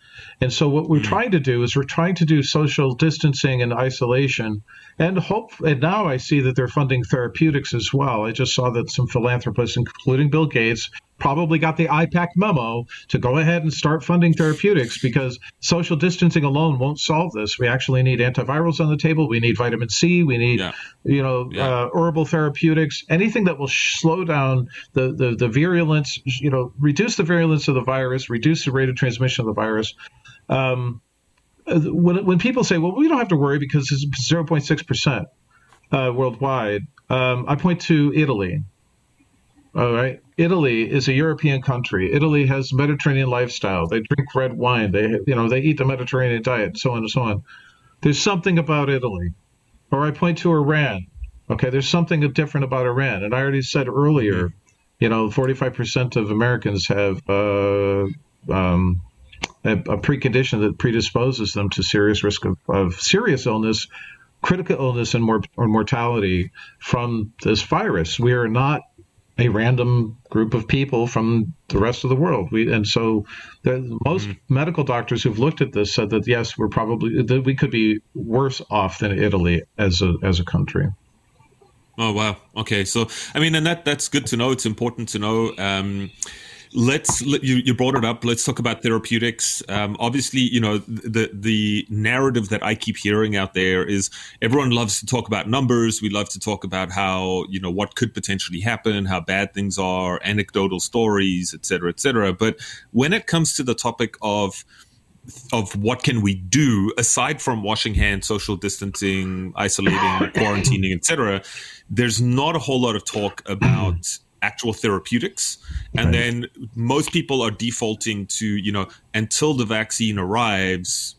And so what we're mm-hmm. trying to do is we're trying to do social distancing and isolation and hope and now I see that they're funding therapeutics as well. I just saw that some philanthropists including Bill Gates probably got the IPAK memo to go ahead and start funding therapeutics because social distancing alone won't solve this. We actually need antivirals on the table. We need vitamin C. We need, yeah. you know, yeah. uh, herbal therapeutics. Anything that will slow down the, the the virulence, you know, reduce the virulence of the virus, reduce the rate of transmission of the virus. Um, when when people say, "Well, we don't have to worry because it's 0.6 percent uh, worldwide," um, I point to Italy. All right, Italy is a European country. Italy has Mediterranean lifestyle. They drink red wine. They you know they eat the Mediterranean diet, so on and so on. There's something about Italy. Or I point to Iran. Okay, there's something different about Iran, and I already said earlier. You know, 45% of Americans have uh, um, a, a, precondition that predisposes them to serious risk of, of serious illness, critical illness, and more or mortality from this virus. We are not a random group of people from the rest of the world. We and so the, most mm-hmm. medical doctors who've looked at this said that yes, we're probably that we could be worse off than Italy as a as a country.
Oh wow. Okay. So I mean, and that that's good to know. It's important to know. Um, let's you, you brought it up. Let's talk about therapeutics. Um, obviously you know the the narrative that i keep hearing out there is everyone loves to talk about numbers. We love to talk about how you know what could potentially happen how bad things are anecdotal stories et cetera et cetera. But when it comes to the topic of of what can we do aside from washing hands, social distancing, isolating, quarantining, etc. There's not a whole lot of talk about actual therapeutics. And right. then most people are defaulting to you know until the vaccine arrives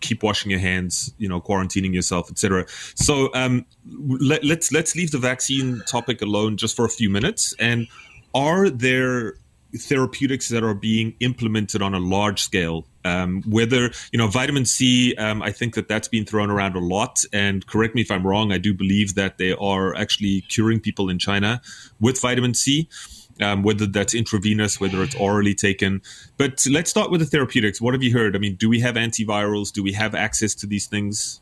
keep washing your hands you know quarantining yourself etc so um, let, let's let's leave the vaccine topic alone just for a few minutes. And are there therapeutics that are being implemented on a large scale. Um, whether you know vitamin C, um, I think that that's been thrown around a lot. And correct me if I'm wrong. I do believe that they are actually curing people in China with vitamin C. Um, whether that's intravenous, whether it's orally taken. But let's start with the therapeutics. What have you heard? I mean, do we have antivirals? Do we have access to these things?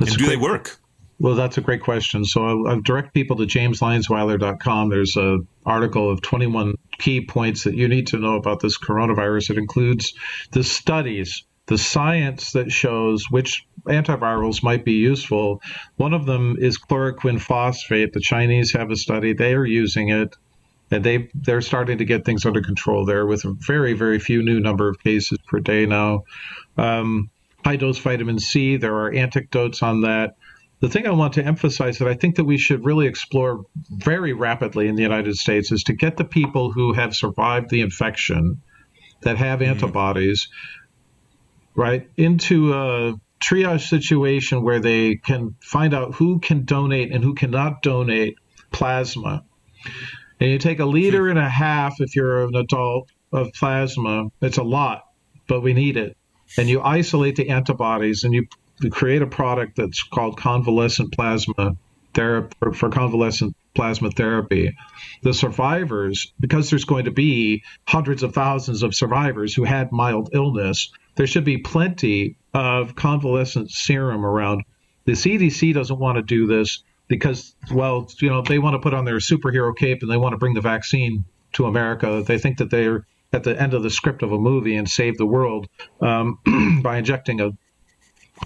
That's and do they work?
Well, that's a great question. So I'll, I'll direct people to jameslyonsweiler.com. There's an article of 21 key points that you need to know about this coronavirus. It includes the studies, the science that shows which antivirals might be useful. One of them is chloroquine phosphate. The Chinese have a study; they are using it, and they they're starting to get things under control there with a very very few new number of cases per day now. Um, high dose vitamin C. There are anecdotes on that the thing I want to emphasize that I think that we should really explore very rapidly in the United States is to get the people who have survived the infection that have mm-hmm. antibodies right into a triage situation where they can find out who can donate and who cannot donate plasma. And you take a liter and a half if you're an adult of plasma. It's a lot, but we need it. And you isolate the antibodies and you to create a product that's called convalescent plasma therapy for convalescent plasma therapy. The survivors, because there's going to be hundreds of thousands of survivors who had mild illness, there should be plenty of convalescent serum around. The CDC doesn't want to do this because, well, you know, they want to put on their superhero cape and they want to bring the vaccine to America. They think that they're at the end of the script of a movie and save the world um, by injecting a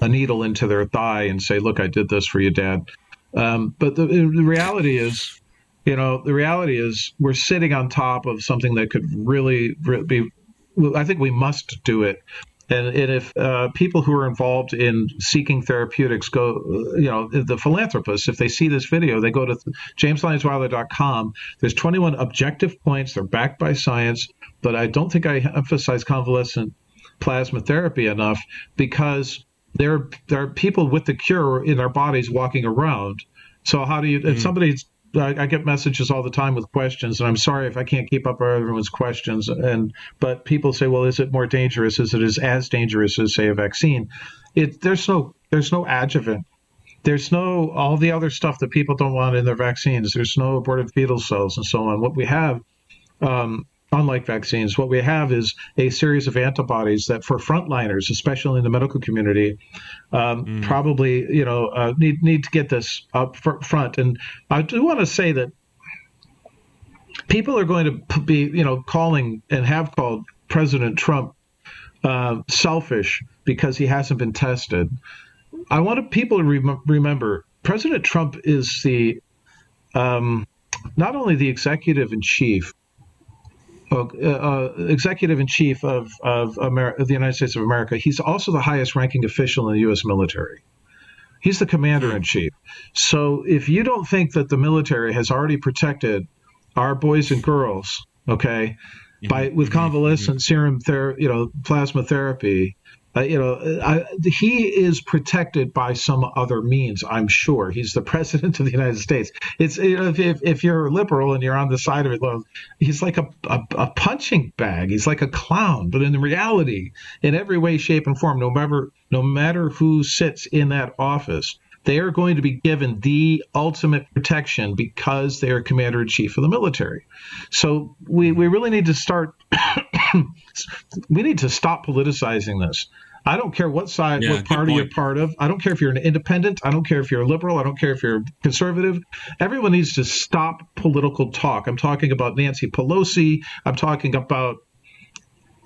a needle into their thigh and say, "Look, I did this for you, Dad." Um, but the, the, reality is, you know, the reality is we're sitting on top of something that could really be. I think we must do it. And, and if uh, people who are involved in seeking therapeutics go, you know, the philanthropists, if they see this video, they go to jameslyonsweiler.com. There's 21 objective points. They're backed by science, but I don't think I emphasize convalescent plasma therapy enough because there there are people with the cure in their bodies walking around. So how do you? Mm-hmm. If somebody's I, I, get messages all the time with questions, and I'm sorry if I can't keep up with everyone's questions. And but people say, well, is it more dangerous? Is it as dangerous as say a vaccine? It there's no there's no adjuvant. There's no all the other stuff that people don't want in their vaccines. There's no aborted fetal cells and so on. What we have, um, unlike vaccines, what we have is a series of antibodies that, for frontliners, especially in the medical community, um, mm. probably you know uh, need need to get this up front. And I do want to say that people are going to be you know calling and have called President Trump uh, selfish because he hasn't been tested. I want people to rem- remember President Trump is the um, not only the executive in chief, uh, uh, executive in chief of of, Amer- of, the United States of America. He's also the highest ranking official in the U.S. military. He's the commander in chief. So if you don't think that the military has already protected our boys and girls, okay, by mm-hmm. with mm-hmm. convalescent serum ther- you know plasma therapy uh, you know, I, he is protected by some other means. I'm sure he's the president of the United States. It's if, if, if you're liberal and you're on the side of it, he's like a, a, a, punching bag. He's like a clown. But in reality, in every way, shape, and form, no matter no matter who sits in that office, they are going to be given the ultimate protection because they are commander in chief of the military. So we, we really need to start, we need to stop politicizing this. I don't care what side, yeah, what party you're part of. I don't care if you're an independent. I don't care if you're a liberal. I don't care if you're conservative. Everyone needs to stop political talk. I'm talking about Nancy Pelosi. I'm talking about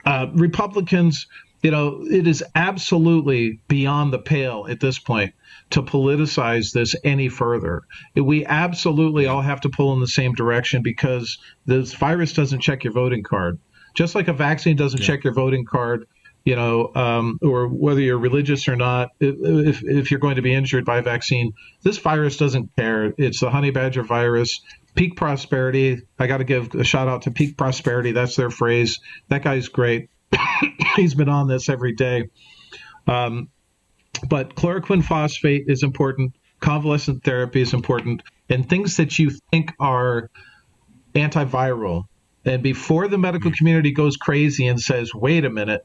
uh, Republicans. You know, it is absolutely beyond the pale at this point to politicize this any further. We absolutely all have to pull in the same direction because this virus doesn't check your voting card. Just like a vaccine doesn't yeah. check your voting card, you know, um, or whether you're religious or not, if, if you're going to be injured by a vaccine, this virus doesn't care. It's the honey badger virus. Peak prosperity. I got to give a shout out to Peak Prosperity. That's their phrase. That guy's great. He's been on this every day. Um, but chloroquine phosphate is important. Convalescent therapy is important, and things that you think are antiviral. And before the medical mm. community goes crazy and says, "Wait a minute,"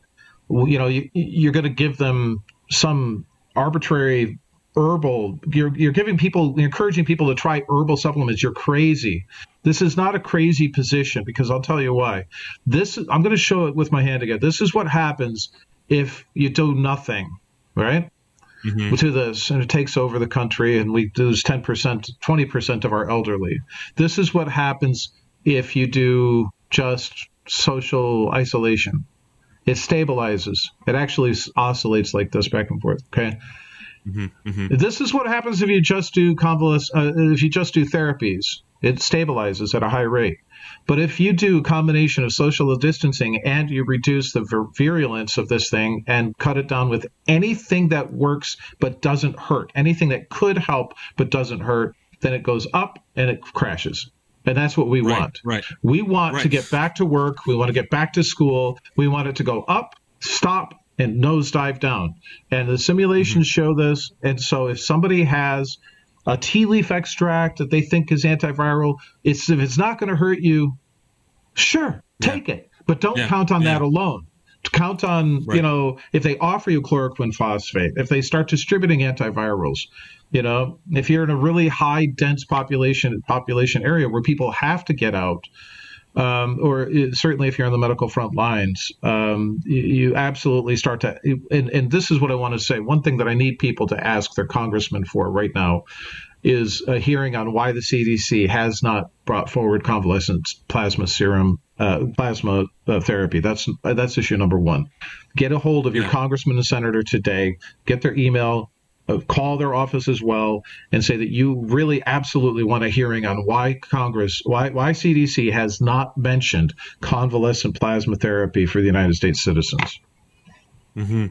you know, you, you're going to give them some arbitrary herbal you're, you're giving people you're encouraging people to try herbal supplements. You're crazy. This is not a crazy position because i'll tell you why. This i'm going to show it with my hand again. This is what happens if you do nothing right? Mm-hmm. to this and it takes over the country and we lose 10% 20% of our elderly. This is what happens if you do just social isolation it stabilizes. It actually oscillates like this back and forth. Okay. Mm-hmm, mm-hmm. This is what happens if you just do convalescent, uh, if you just do therapies. It stabilizes at a high rate. But if you do a combination of social distancing and you reduce the vir- virulence of this thing and cut it down with anything that works but doesn't hurt, anything that could help but doesn't hurt, then it goes up and it crashes. And that's what we
right,
want.
Right.
We want
right.
to get back to work. We want to get back to school. We want it to go up, stop, and nosedive down. And the simulations mm-hmm. show this. And so if somebody has a tea leaf extract that they think is antiviral, it's if it's not going to hurt you, sure, take yeah. it. But don't yeah. count on yeah. that alone count on right. you know if they offer you chloroquine phosphate if they start distributing antivirals you know, if you're in a really high dense population population area where people have to get out, um, or certainly if you're on the medical front lines, um, you, you, absolutely start to. And, and, this is what I want to say. One thing that I need people to ask their congressman for right now is a hearing on why the CDC has not brought forward convalescent plasma serum uh, plasma uh, therapy. That's that's issue number one. Get a hold of your congressman and senator today. Get their email call their office as well and say that you really absolutely want a hearing on why Congress, why, why CDC has not mentioned convalescent plasma therapy for the United States citizens.
Mm-hmm.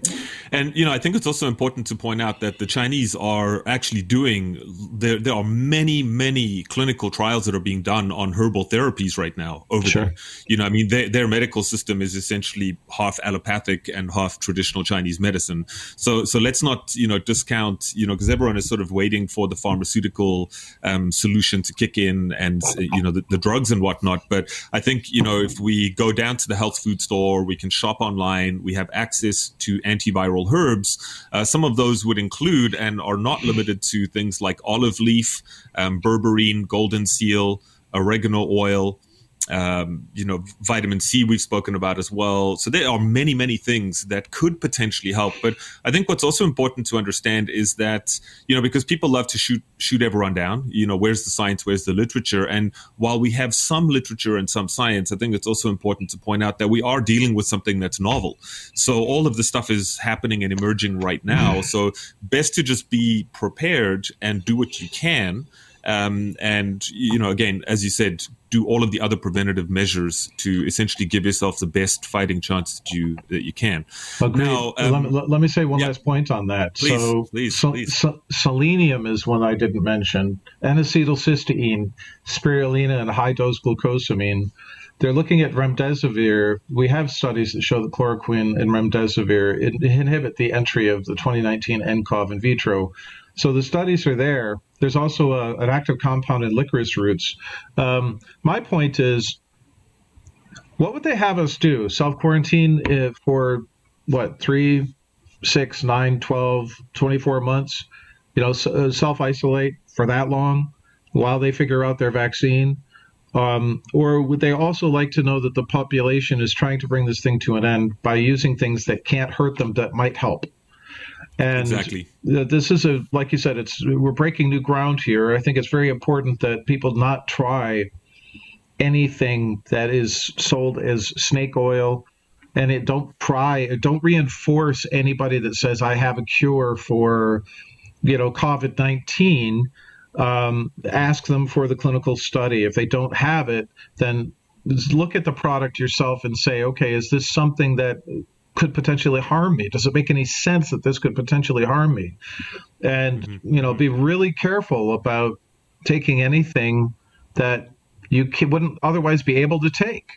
And you know, I think it's also important to point out that the Chinese are actually doing. There, there are many, many clinical trials that are being done on herbal therapies right now. Over sure. there, you know, I mean, their, their medical system is essentially half allopathic and half traditional Chinese medicine. So, so let's not you know discount you know because everyone is sort of waiting for the pharmaceutical um, solution to kick in and you know the, the drugs and whatnot. But I think you know if we go down to the health food store, we can shop online. We have access to antiviral herbs. Uh, some of those would include and are not limited to things like olive leaf, um, berberine, golden seal, oregano oil, um, you know, vitamin C we've spoken about as well. So there are many, many things that could potentially help. But I think what's also important to understand is that, you know, because people love to shoot shoot everyone down, you know, where's the science, where's the literature? And while we have some literature and some science, I think it's also important to point out that we are dealing with something that's novel. So all of this stuff is happening and emerging right now. So best to just be prepared and do what you can. Um, and you know, again, as you said, do all of the other preventative measures to essentially give yourself the best fighting chance that you that you can.
Agreed. Now, um, let, me, let, me, say one yeah. last point on that.
Please, so, please, so, please. So,
selenium is one I didn't mention. N-acetylcysteine, spirulina, and high dose glucosamine. They're looking at remdesivir. We have studies that show that chloroquine and remdesivir inhibit the entry of the 2019 nCoV in vitro. So the studies are there. There's also a, an active compound in licorice roots. Um, my point is, what would they have us do? Self quarantine eh, for what, three, six, nine, 12, 24 months? You know, uh, self isolate for that long while they figure out their vaccine? Um, or would they also like to know that the population is trying to bring this thing to an end by using things that can't hurt them that might help? And
exactly.
this is a, like you said, it's we're breaking new ground here. I think it's very important that people not try anything that is sold as snake oil, and it don't try, don't reinforce anybody that says I have a cure for, you know, COVID nineteen. Um, ask them for the clinical study. If they don't have it, then look at the product yourself and say, okay, is this something that could potentially harm me? Does it make any sense that this could potentially harm me? And mm-hmm. you know, be really careful about taking anything that you wouldn't otherwise be able to take.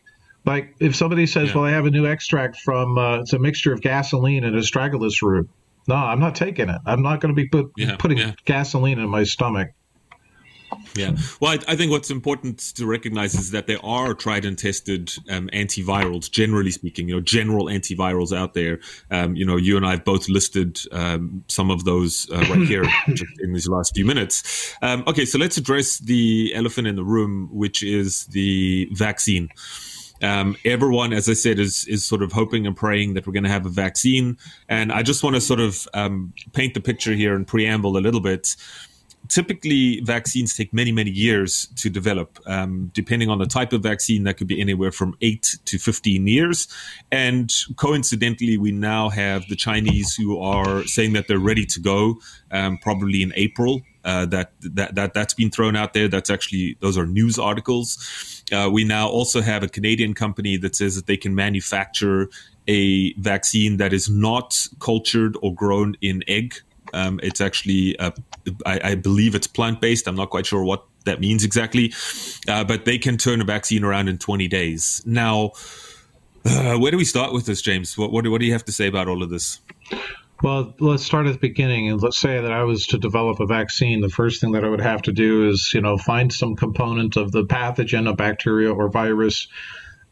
Like if somebody says, yeah. "Well, I have a new extract from uh, it's a mixture of gasoline and astragalus root," no, I'm not taking it. I'm not going to be put, yeah. putting yeah. gasoline in my stomach.
Yeah. Well, I, I, think what's important to recognize is that there are tried and tested um, antivirals, generally speaking, you know, general antivirals out there. Um, you know, you and I have both listed um, some of those uh, right here in these last few minutes. Um, okay, so let's address the elephant in the room, which is the vaccine. Um, everyone, as I said, is is sort of hoping and praying that we're going to have a vaccine. And I just want to sort of um, paint the picture here and preamble a little bit typically vaccines take many many years to develop um, depending on the type of vaccine that could be anywhere from 8 to 15 years and coincidentally we now have the chinese who are saying that they're ready to go um, probably in april uh, that that that that's been thrown out there. That's actually those are news articles. Uh, we now also have a Canadian company that says that they can manufacture a vaccine that is not cultured or grown in egg um, it's actually, uh, I, I, believe it's plant based. I'm not quite sure what that means exactly, uh, but they can turn a vaccine around in 20 days. Now, uh, where do we start with this, James? What, what, what do you have to say about all of this?
Well, let's start at the beginning. And let's say that I was to develop a vaccine. The first thing that I would have to do is, you know, find some component of the pathogen, a bacteria or virus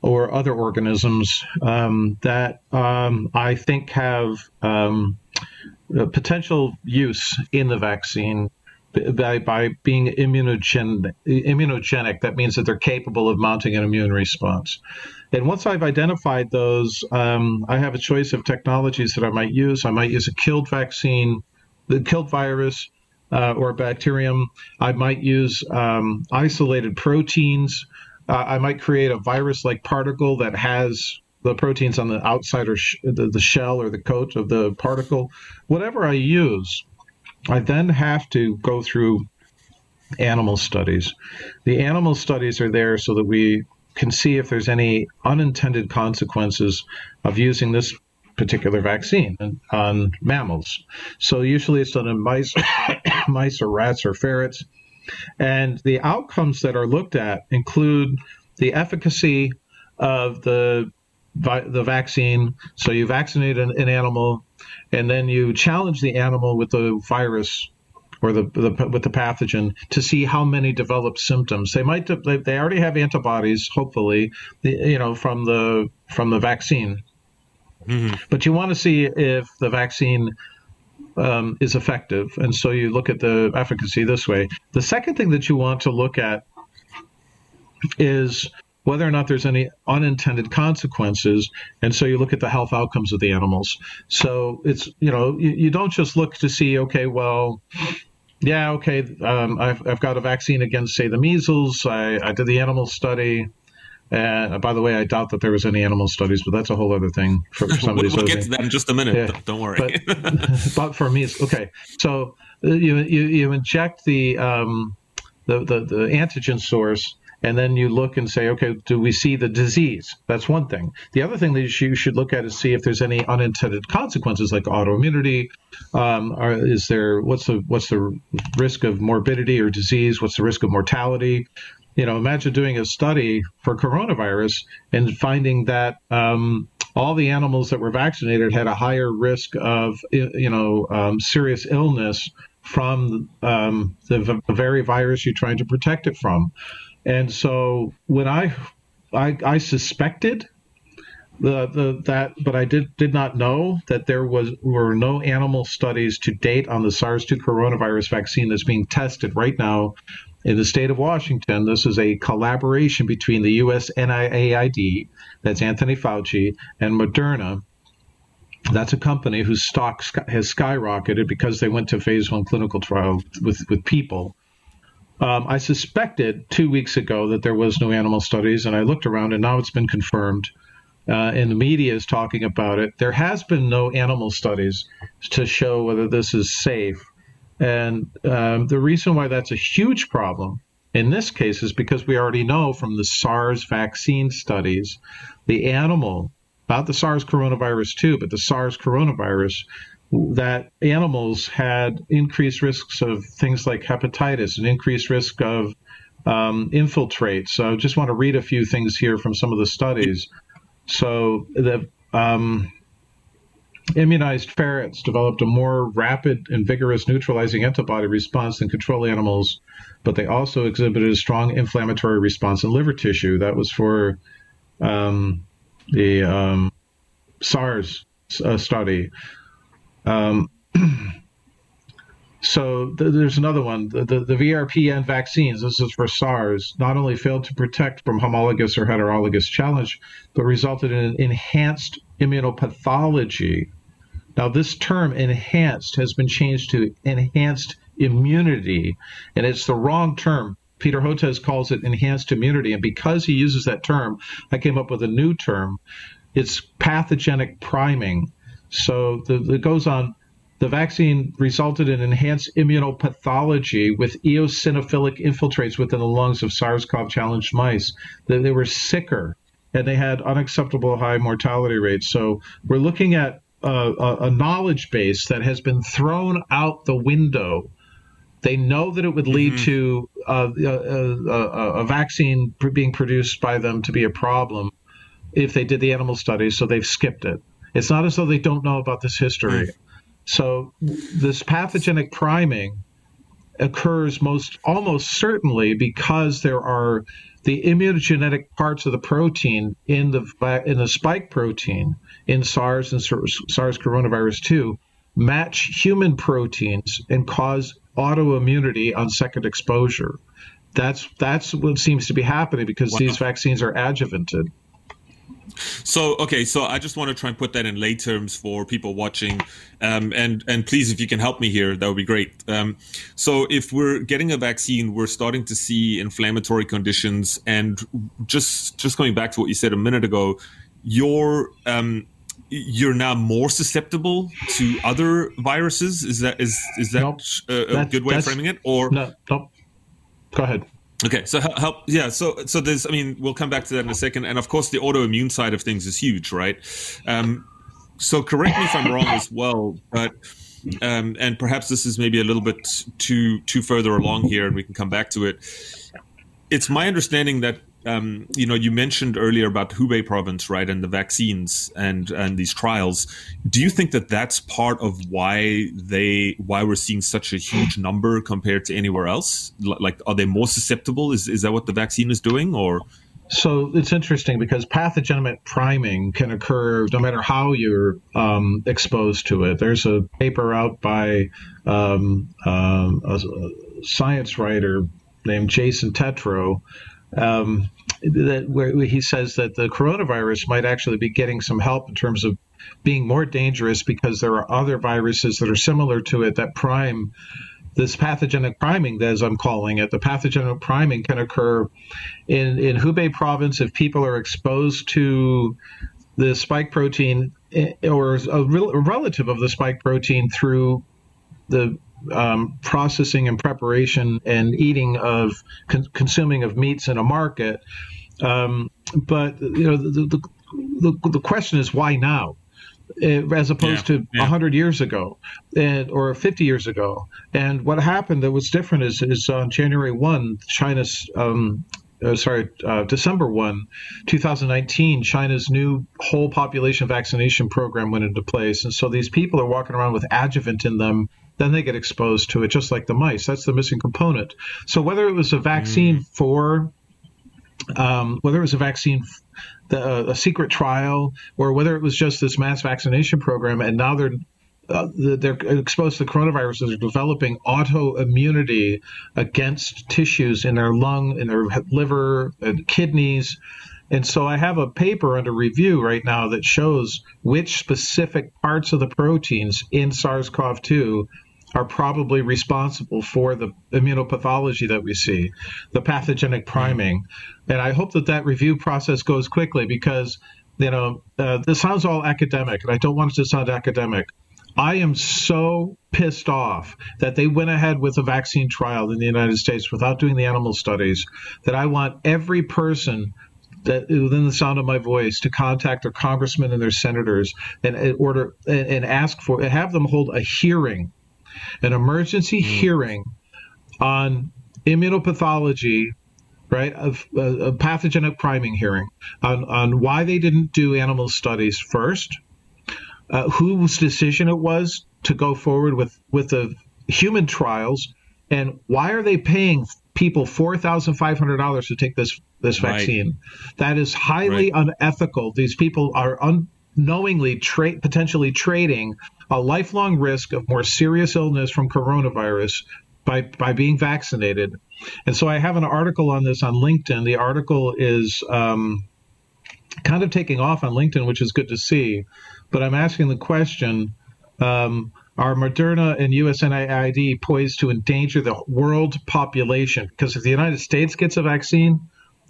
or other organisms um, that um, I think have um, potential use in the vaccine by, by being immunogen, immunogenic. That means that they're capable of mounting an immune response. And once I've identified those, um, I have a choice of technologies that I might use. I might use a killed vaccine, the killed virus, uh, or bacterium. I might use um, isolated proteins. Uh, I might create a virus like particle that has the proteins on the outside or sh- the, the shell or the coat of the particle, whatever I use, I then have to go through animal studies. The animal studies are there so that we can see if there's any unintended consequences of using this particular vaccine on mammals. So usually it's done in mice, mice or rats or ferrets. And the outcomes that are looked at include the efficacy of the the vaccine. So you vaccinate an, an, animal, and then you challenge the animal with the virus or the, the, with the pathogen to see how many develop symptoms. They might they, they already have antibodies, hopefully, you know, from the from the vaccine. Mm-hmm. But you want to see if the vaccine um, is effective. And so you look at the efficacy this way. The second thing that you want to look at is whether or not there's any unintended consequences. And so you look at the health outcomes of the animals. So it's, you know, you, you don't just look to see, okay, well, yeah, okay, um, I've, I've got a vaccine against, say, the measles. I, I did the animal study. And by the way, I doubt that there was any animal studies, but that's a whole other thing for, for
somebody. we'll get to that in just a minute. Yeah. Don't worry.
But, but, for me, it's okay. So uh, you you, you inject the, um, the the the antigen source, and then you look and say, okay, do we see the disease? That's one thing. The other thing that you should look at is see if there's any unintended consequences like autoimmunity. Um, or is there what's the what's the risk of morbidity or disease? What's the risk of mortality? you know, imagine doing a study for coronavirus and finding that um, all the animals that were vaccinated had a higher risk of, you know, um, serious illness from um, the, the, very virus you're trying to protect it from. And so when I, I, I suspected the, the that, but I did did not know that there was were no animal studies to date on the SARS-2 coronavirus vaccine that's being tested right now in the state of Washington, this is a collaboration between the U.S. NIAID, that's Anthony Fauci, and Moderna. That's a company whose stock has skyrocketed because they went to phase one clinical trial with, with people. Um, I suspected two weeks ago that there was no animal studies, and I looked around, and now it's been confirmed. Uh, and the media is talking about it. There has been no animal studies to show whether this is safe. And um, the reason why that's a huge problem in this case is because we already know from the SARS vaccine studies, the animal, not the SARS coronavirus 2, but the SARS coronavirus, that animals had increased risks of things like hepatitis, and increased risk of um, infiltrates. So I just want to read a few things here from some of the studies. So the um, Immunized ferrets developed a more rapid and vigorous neutralizing antibody response than control animals, but they also exhibited a strong inflammatory response in liver tissue. That was for um, the um, SARS uh, study. Um, so th- there's another one. The, the, the, VRPN vaccines, this is for SARS, not only failed to protect from homologous or heterologous challenge, but resulted in an enhanced immunopathology now, this term enhanced has been changed to enhanced immunity, and it's the wrong term. Peter Hotez calls it enhanced immunity, and because he uses that term, I came up with a new term. It's pathogenic priming. So the, it goes on. The vaccine resulted in enhanced immunopathology with eosinophilic infiltrates within the lungs of SARS-CoV challenged mice. They, they were sicker and they had unacceptable high mortality rates. So we're looking at a, a knowledge base that has been thrown out the window. They know that it would lead mm-hmm. to uh, a, a, a, vaccine being produced by them to be a problem if they did the animal studies, so they've skipped it. It's not as though they don't know about this history. Mm. So this pathogenic priming occurs most almost certainly because there are the immunogenic parts of the protein in the in the spike protein in SARS and SARS coronavirus 2 match human proteins and cause autoimmunity on second exposure. That's that's what seems to be happening because wow. these vaccines are adjuvanted.
So okay, so I just want to try and put that in lay terms for people watching, um, and and please, if you can help me here, that would be great. Um, so if we're getting a vaccine, we're starting to see inflammatory conditions, and just just coming back to what you said a minute ago, your um, you're now more susceptible to other viruses. Is that is is that a, a good way of framing it? Or
no, nope. Go ahead.
Okay, so help, yeah. So, so there's, I mean, we'll come back to that in a second, and of course, the autoimmune side of things is huge, right? Um, so, correct me if I'm wrong as well, but um, and perhaps this is maybe a little bit too too further along here, and we can come back to it. It's my understanding that um, you know, you mentioned earlier about Hubei province, right, and the vaccines and and these trials. Do you think that that's part of why they why we're seeing such a huge number compared to anywhere else? Like, are they more susceptible? Is is that what the vaccine is doing, or?
So it's interesting because pathogenic priming can occur no matter how you're um, exposed to it. There's a paper out by um, uh, a science writer named Jason Tetro um, that where he says that the coronavirus might actually be getting some help in terms of being more dangerous because there are other viruses that are similar to it that prime this pathogenic priming, as I'm calling it, the pathogenic priming can occur in, in Hubei province if people are exposed to the spike protein eh, or a, relative of the spike protein through the um, processing and preparation and eating of con- consuming of meats in a market. Um, but you know the, the, the, the question is why now? As opposed yeah, to yeah. 100 years ago and or 50 years ago. And what happened that was different is, is on January 1, China's, um, uh, sorry, uh, December 1, 2019, China's new whole population vaccination program went into place. And so these people are walking around with adjuvant in them. Then they get exposed to it, just like the mice. That's the missing component. So whether it was a vaccine mm. for um, whether it was a vaccine the, a secret trial or whether it was just this mass vaccination program, and now they're uh, they're exposed to the coronavirus. They're developing autoimmunity against tissues in their lung, in their liver, and kidneys. And so I have a paper under review right now that shows which specific parts of the proteins in SARS CoV 2 are probably responsible for the immunopathology that we see, the pathogenic priming. And I hope that that review process goes quickly because, you know, uh, this sounds all academic, and I don't want it to sound academic. I am so pissed off that they went ahead with a vaccine trial in the United States without doing the animal studies that I want every person that within the sound of my voice to contact their congressmen and their senators and, and order and, and ask for have them hold a hearing an emergency mm. hearing on immunopathology right of a, a, pathogenic priming hearing on, on why they didn't do animal studies first uh, whose decision it was to go forward with with the human trials and why are they paying people $4500 to take this this vaccine right. that is highly right. unethical these people are unknowingly tra- potentially trading a lifelong risk of more serious illness from coronavirus by, by being vaccinated. And so I have an article on this on LinkedIn. The article is um, kind of taking off on LinkedIn, which is good to see. But I'm asking the question um, Are Moderna and USAID poised to endanger the world population? Because if the United States gets a vaccine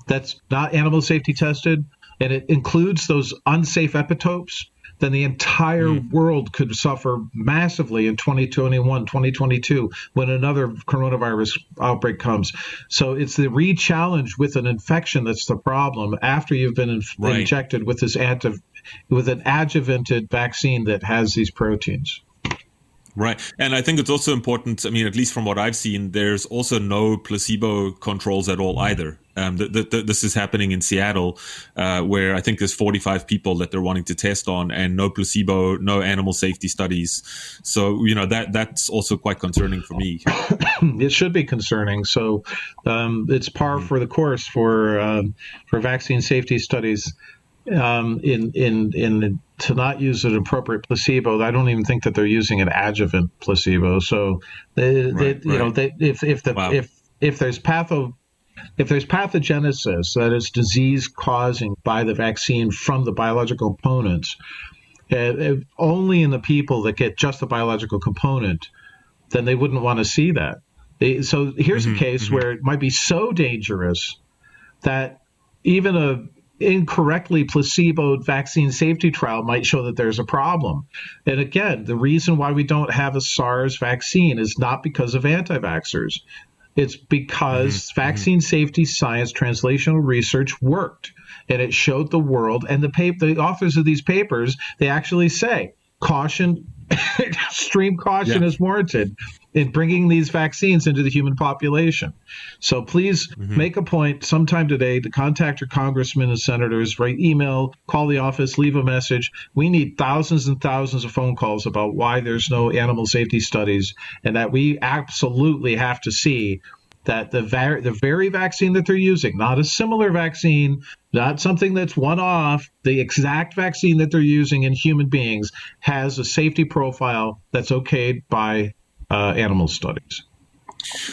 that's not animal safety tested, and it includes those unsafe epitopes, then the entire mm. world could suffer massively in 2021, 2022 when another coronavirus outbreak comes. So it's the re-challenge with an infection that's the problem after you've been right. injected with this anti- with an adjuvanted vaccine that has these proteins.
Right. And I think it's also important. I mean, at least from what I've seen, there's also no placebo controls at all either. Um, the, the, this is happening in Seattle, uh, where I think there's 45 people that they're wanting to test on, and no placebo, no animal safety studies. So you know that that's also quite concerning for me.
it should be concerning. So um, it's par mm-hmm. for the course for um, for vaccine safety studies um, in in in to not use an appropriate placebo. I don't even think that they're using an adjuvant placebo. So they, right, they you know, they, if if the wow. if if there's patho if there's pathogenesis, that is disease causing by the vaccine from the biological components, uh, only in the people that get just the biological component, then they wouldn't want to see that. They, so here's mm-hmm, a case mm-hmm. where it might be so dangerous that even a incorrectly placeboed vaccine safety trial might show that there's a problem. And again, the reason why we don't have a SARS vaccine is not because of anti vaxxers. It's because mm-hmm. vaccine safety science translational research worked and it showed the world and the paper, the authors of these papers, they actually say caution extreme caution yeah. is warranted in bringing these vaccines into the human population. So please mm-hmm. make a point sometime today to contact your congressmen and senators, write email, call the office, leave a message. We need thousands and thousands of phone calls about why there's no animal safety studies and that we absolutely have to see that the, var- the very vaccine that they're using, not a similar vaccine, not something that's one off, the exact vaccine that they're using in human beings has a safety profile that's okayed by uh, animal studies.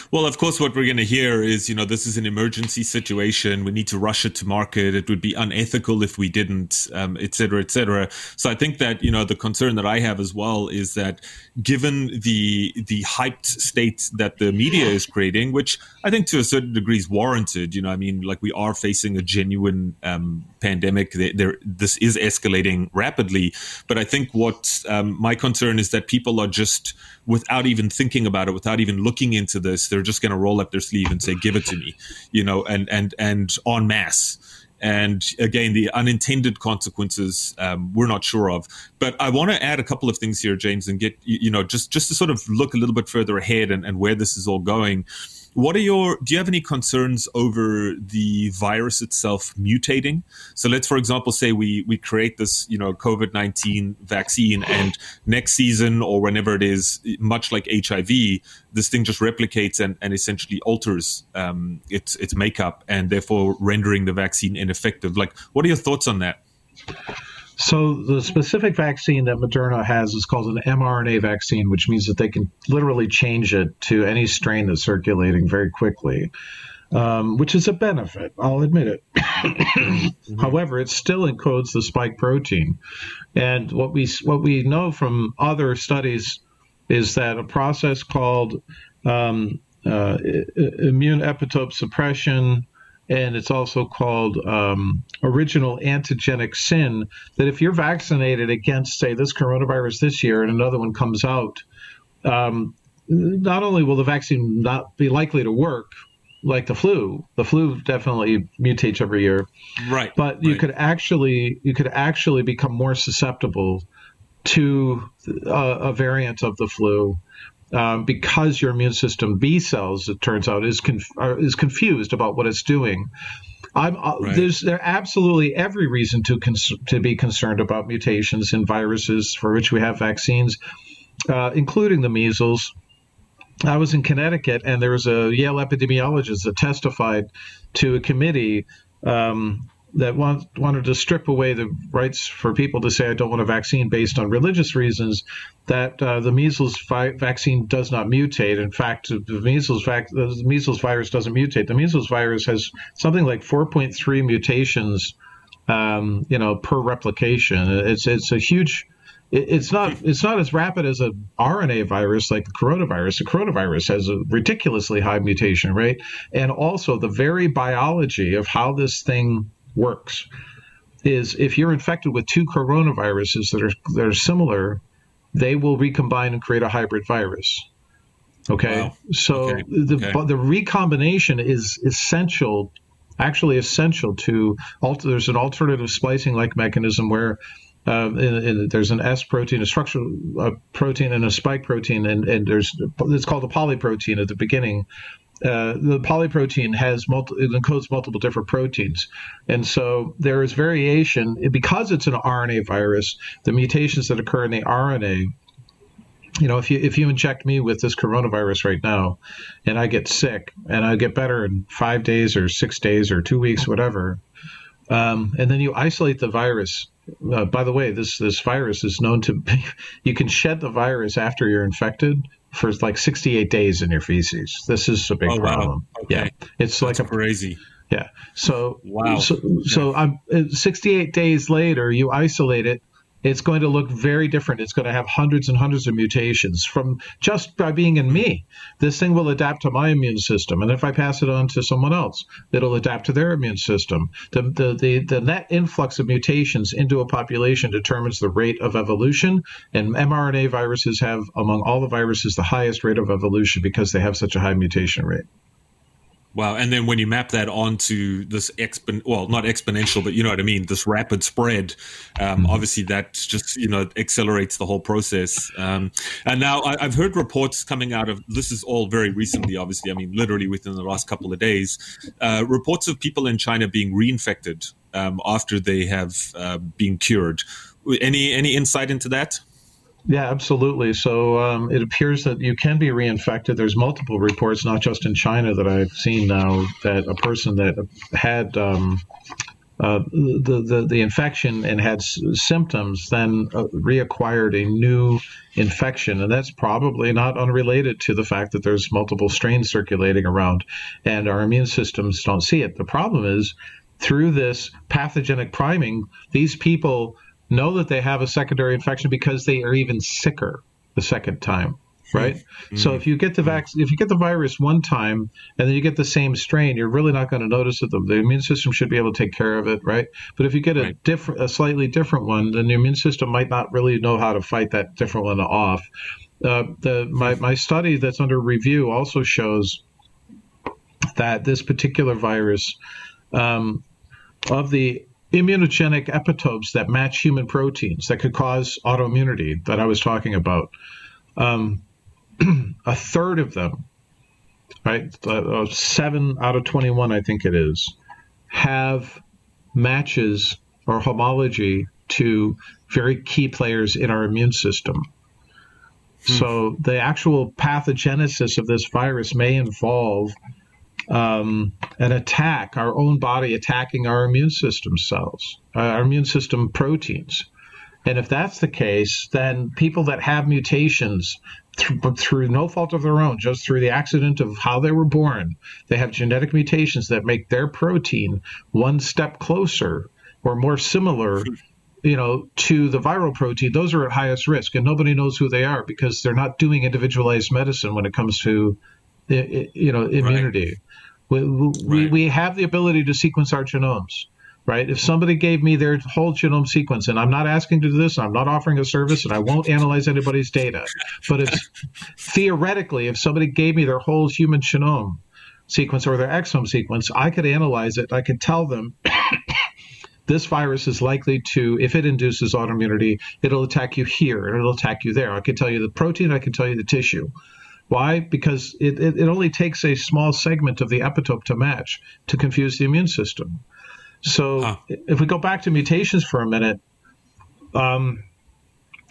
Well, of course, what we're going to hear is, you know, this is an emergency situation. We need to rush it to market. It would be unethical if we didn't, um, et cetera, et cetera. So I think that, you know, the concern that I have as well is that given the the hyped state that the media is creating, which I think to a certain degree is warranted, you know, I mean, like we are facing a genuine um, pandemic. There, there, this is escalating rapidly. But I think what um, my concern is that people are just, without even thinking about it, without even looking into this, they're just going to roll up their sleeve and say, "Give it to me," you know, and and and en masse. And again, the unintended consequences um, we're not sure of. But I want to add a couple of things here, James, and get you know just just to sort of look a little bit further ahead and, and where this is all going. What are your? Do you have any concerns over the virus itself mutating? So let's, for example, say we we create this, you know, COVID nineteen vaccine, and next season or whenever it is, much like HIV, this thing just replicates and, and essentially alters um, its its makeup, and therefore rendering the vaccine ineffective. Like, what are your thoughts on that?
So the specific vaccine that Moderna has is called an mRNA vaccine, which means that they can literally change it to any strain that's circulating very quickly, um, which is a benefit. I'll admit it. mm-hmm. However, it still encodes the spike protein, and what we what we know from other studies is that a process called um, uh, immune epitope suppression and it's also called um, original antigenic sin. That if you're vaccinated against, say, this coronavirus this year, and another one comes out, um, not only will the vaccine not be likely to work like the flu, the flu definitely mutates every year,
right?
But you
right.
could actually you could actually become more susceptible to a, a variant of the flu um, because your immune system B cells, it turns out, is conf- is confused about what it's doing. I'm, uh, right. There's there absolutely every reason to cons- to be concerned about mutations in viruses for which we have vaccines, uh, including the measles. I was in Connecticut, and there was a Yale epidemiologist that testified to a committee um, that want, wanted to strip away the rights for people to say I don't want a vaccine based on religious reasons. That uh, the measles vi- vaccine does not mutate. In fact, the measles vac- the measles virus doesn't mutate. The measles virus has something like 4.3 mutations, um, you know, per replication. It's it's a huge it's not it's not as rapid as a RNA virus like the coronavirus. The coronavirus has a ridiculously high mutation rate, and also the very biology of how this thing works is if you're infected with two coronaviruses that are that are similar, they will recombine and create a hybrid virus. Okay, wow. so okay. the okay. the recombination is essential, actually essential to alter. There's an alternative splicing like mechanism where. Um, in, in, there's an S protein, a structural uh, protein, and a spike protein, and, and there's it's called a polyprotein at the beginning uh, the polyprotein has multi, it encodes multiple different proteins, and so there is variation because it's an RNA virus. The mutations that occur in the RNA, you know, if you if you inject me with this coronavirus right now, and I get sick and I get better in five days or six days or two weeks, whatever, um, and then you isolate the virus. Uh, by the way, this this virus is known to be, you can shed the virus after you're infected for like 68 days in your feces. This is a big oh, problem.
Wow. Okay.
Yeah, it's
That's
like
a crazy.
Yeah. So
wow.
So, so I'm uh, 68 days later, you isolate it it's going to look very different. It's going to have hundreds and hundreds of mutations from just by being in me. This thing will adapt to my immune system, and if I pass it on to someone else, it'll adapt to their immune system. The the the, the net influx of mutations into a population determines the rate of evolution, and mRNA viruses have among all the viruses the highest rate of evolution because they have such a high mutation rate.
Wow. And then when you map that onto this expon well, not exponential, but you know what I mean, this rapid spread, um, mm-hmm. obviously that just, you know, accelerates the whole process. Um, and now I, have heard reports coming out of this is all very recently, obviously. I mean, literally within the last couple of days, uh, reports of people in China being reinfected um, after they have uh, been cured. Any any insight into that?
Yeah, absolutely. So um, it appears that you can be reinfected. There's multiple reports, not just in China, that I've seen now that a person that had um, uh, the, the, the infection and had s- symptoms then uh, reacquired a new infection. And that's probably not unrelated to the fact that there's multiple strains circulating around and our immune systems don't see it. The problem is through this pathogenic priming, these people know that they have a secondary infection because they are even sicker the second time right? Mm-hmm. so if you get the vac- if you get the virus one time and then you get the same strain you're really not going to notice it. The, the immune system should be able to take care of it right? But if you get a right. different a slightly different one then the immune system might not really know how to fight that different one off. Uh, the my, my study that's under review also shows that this particular virus um, of the immunogenic epitopes that match human proteins that could cause autoimmunity that I was talking about. Um, a third of them, right, uh, seven out of 21, I think it is, have matches or homology to very key players in our immune system. Hmm. So the actual pathogenesis of this virus may involve um, an attack, our own body attacking our immune system cells, uh, our immune system proteins. And if that's the case, then people that have mutations through, through no fault of their own, just through the accident of how they were born, they have genetic mutations that make their protein one step closer or more similar you know, to the viral protein, those are at highest risk, and nobody knows who they are because they're not doing individualized medicine when it comes to, you know, immunity. Right. We, we, right. we have the ability to sequence our genomes right? If somebody gave me their whole genome sequence, and I'm not asking to do this, I'm not offering a service, and I won't analyze anybody's data, but if theoretically, if somebody gave me their whole human genome sequence or their exome sequence, I could analyze it. I could tell them. this virus is likely to, if it induces autoimmunity, it'll attack you here and it'll attack you there. I can tell you the protein, I can tell you the tissue. Why? Because it, it, it only takes a small segment of the epitope to match to confuse the immune system. So huh. if we go back to mutations for a minute, um,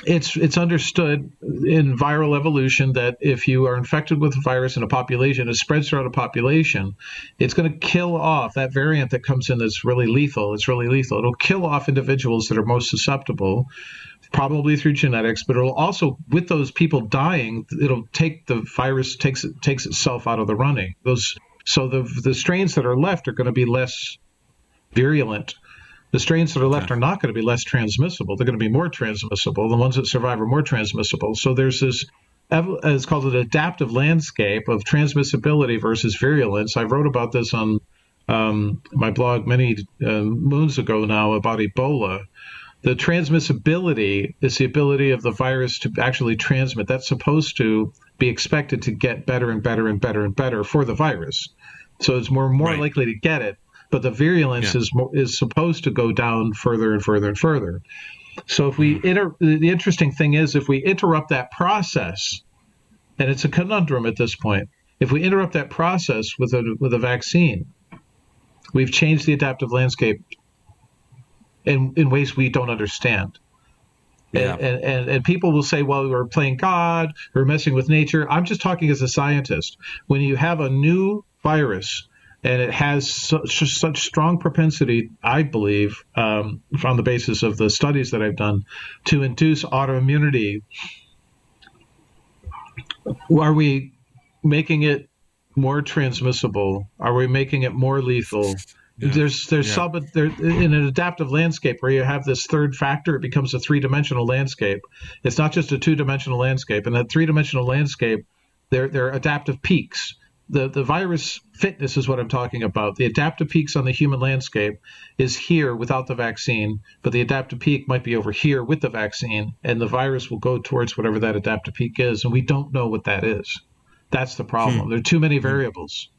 it's it's understood in viral evolution that if you are infected with a virus in a population, it spreads throughout a population. It's going to kill off that variant that comes in that's really lethal. It's really lethal. It'll kill off individuals that are most susceptible, probably through genetics. But it'll also, with those people dying, it'll take the virus takes takes itself out of the running. Those so the the strains that are left are going to be less virulent. The strains that are left are not going to be less transmissible. They're going to be more transmissible. The ones that survive are more transmissible. So there's this it's called an adaptive landscape of transmissibility versus virulence. I wrote about this on um, my blog many uh, moons ago now about Ebola. The transmissibility is the ability of the virus to actually transmit. That's supposed to be expected to get better and better and better and better for the virus. So it's more more right. likely to get it but the virulence yeah. is is supposed to go down further and further and further. So if we mm-hmm. inter- the interesting thing is if we interrupt that process, and it's a conundrum at this point. If we interrupt that process with a with a vaccine, we've changed the adaptive landscape in in ways we don't understand. Yeah. And, and, and people will say, well, we're playing God, we're messing with nature. I'm just talking as a scientist. When you have a new virus and it has such, such strong propensity, I believe, um, on the basis of the studies that I've done, to induce autoimmunity. Are we making it more transmissible? Are we making it more lethal? Yeah. There's there's yeah. sub there in an adaptive landscape where you have this third factor, it becomes a three dimensional landscape. It's not just a two dimensional landscape. And that three dimensional landscape, there there are adaptive peaks the, the virus fitness is what I'm talking about. The adaptive peaks on the human landscape is here without the vaccine, but the adaptive peak might be over here with the vaccine, and the virus will go towards whatever that adaptive peak is, and we don't know what that is. That's the problem. Hmm. There are too many variables.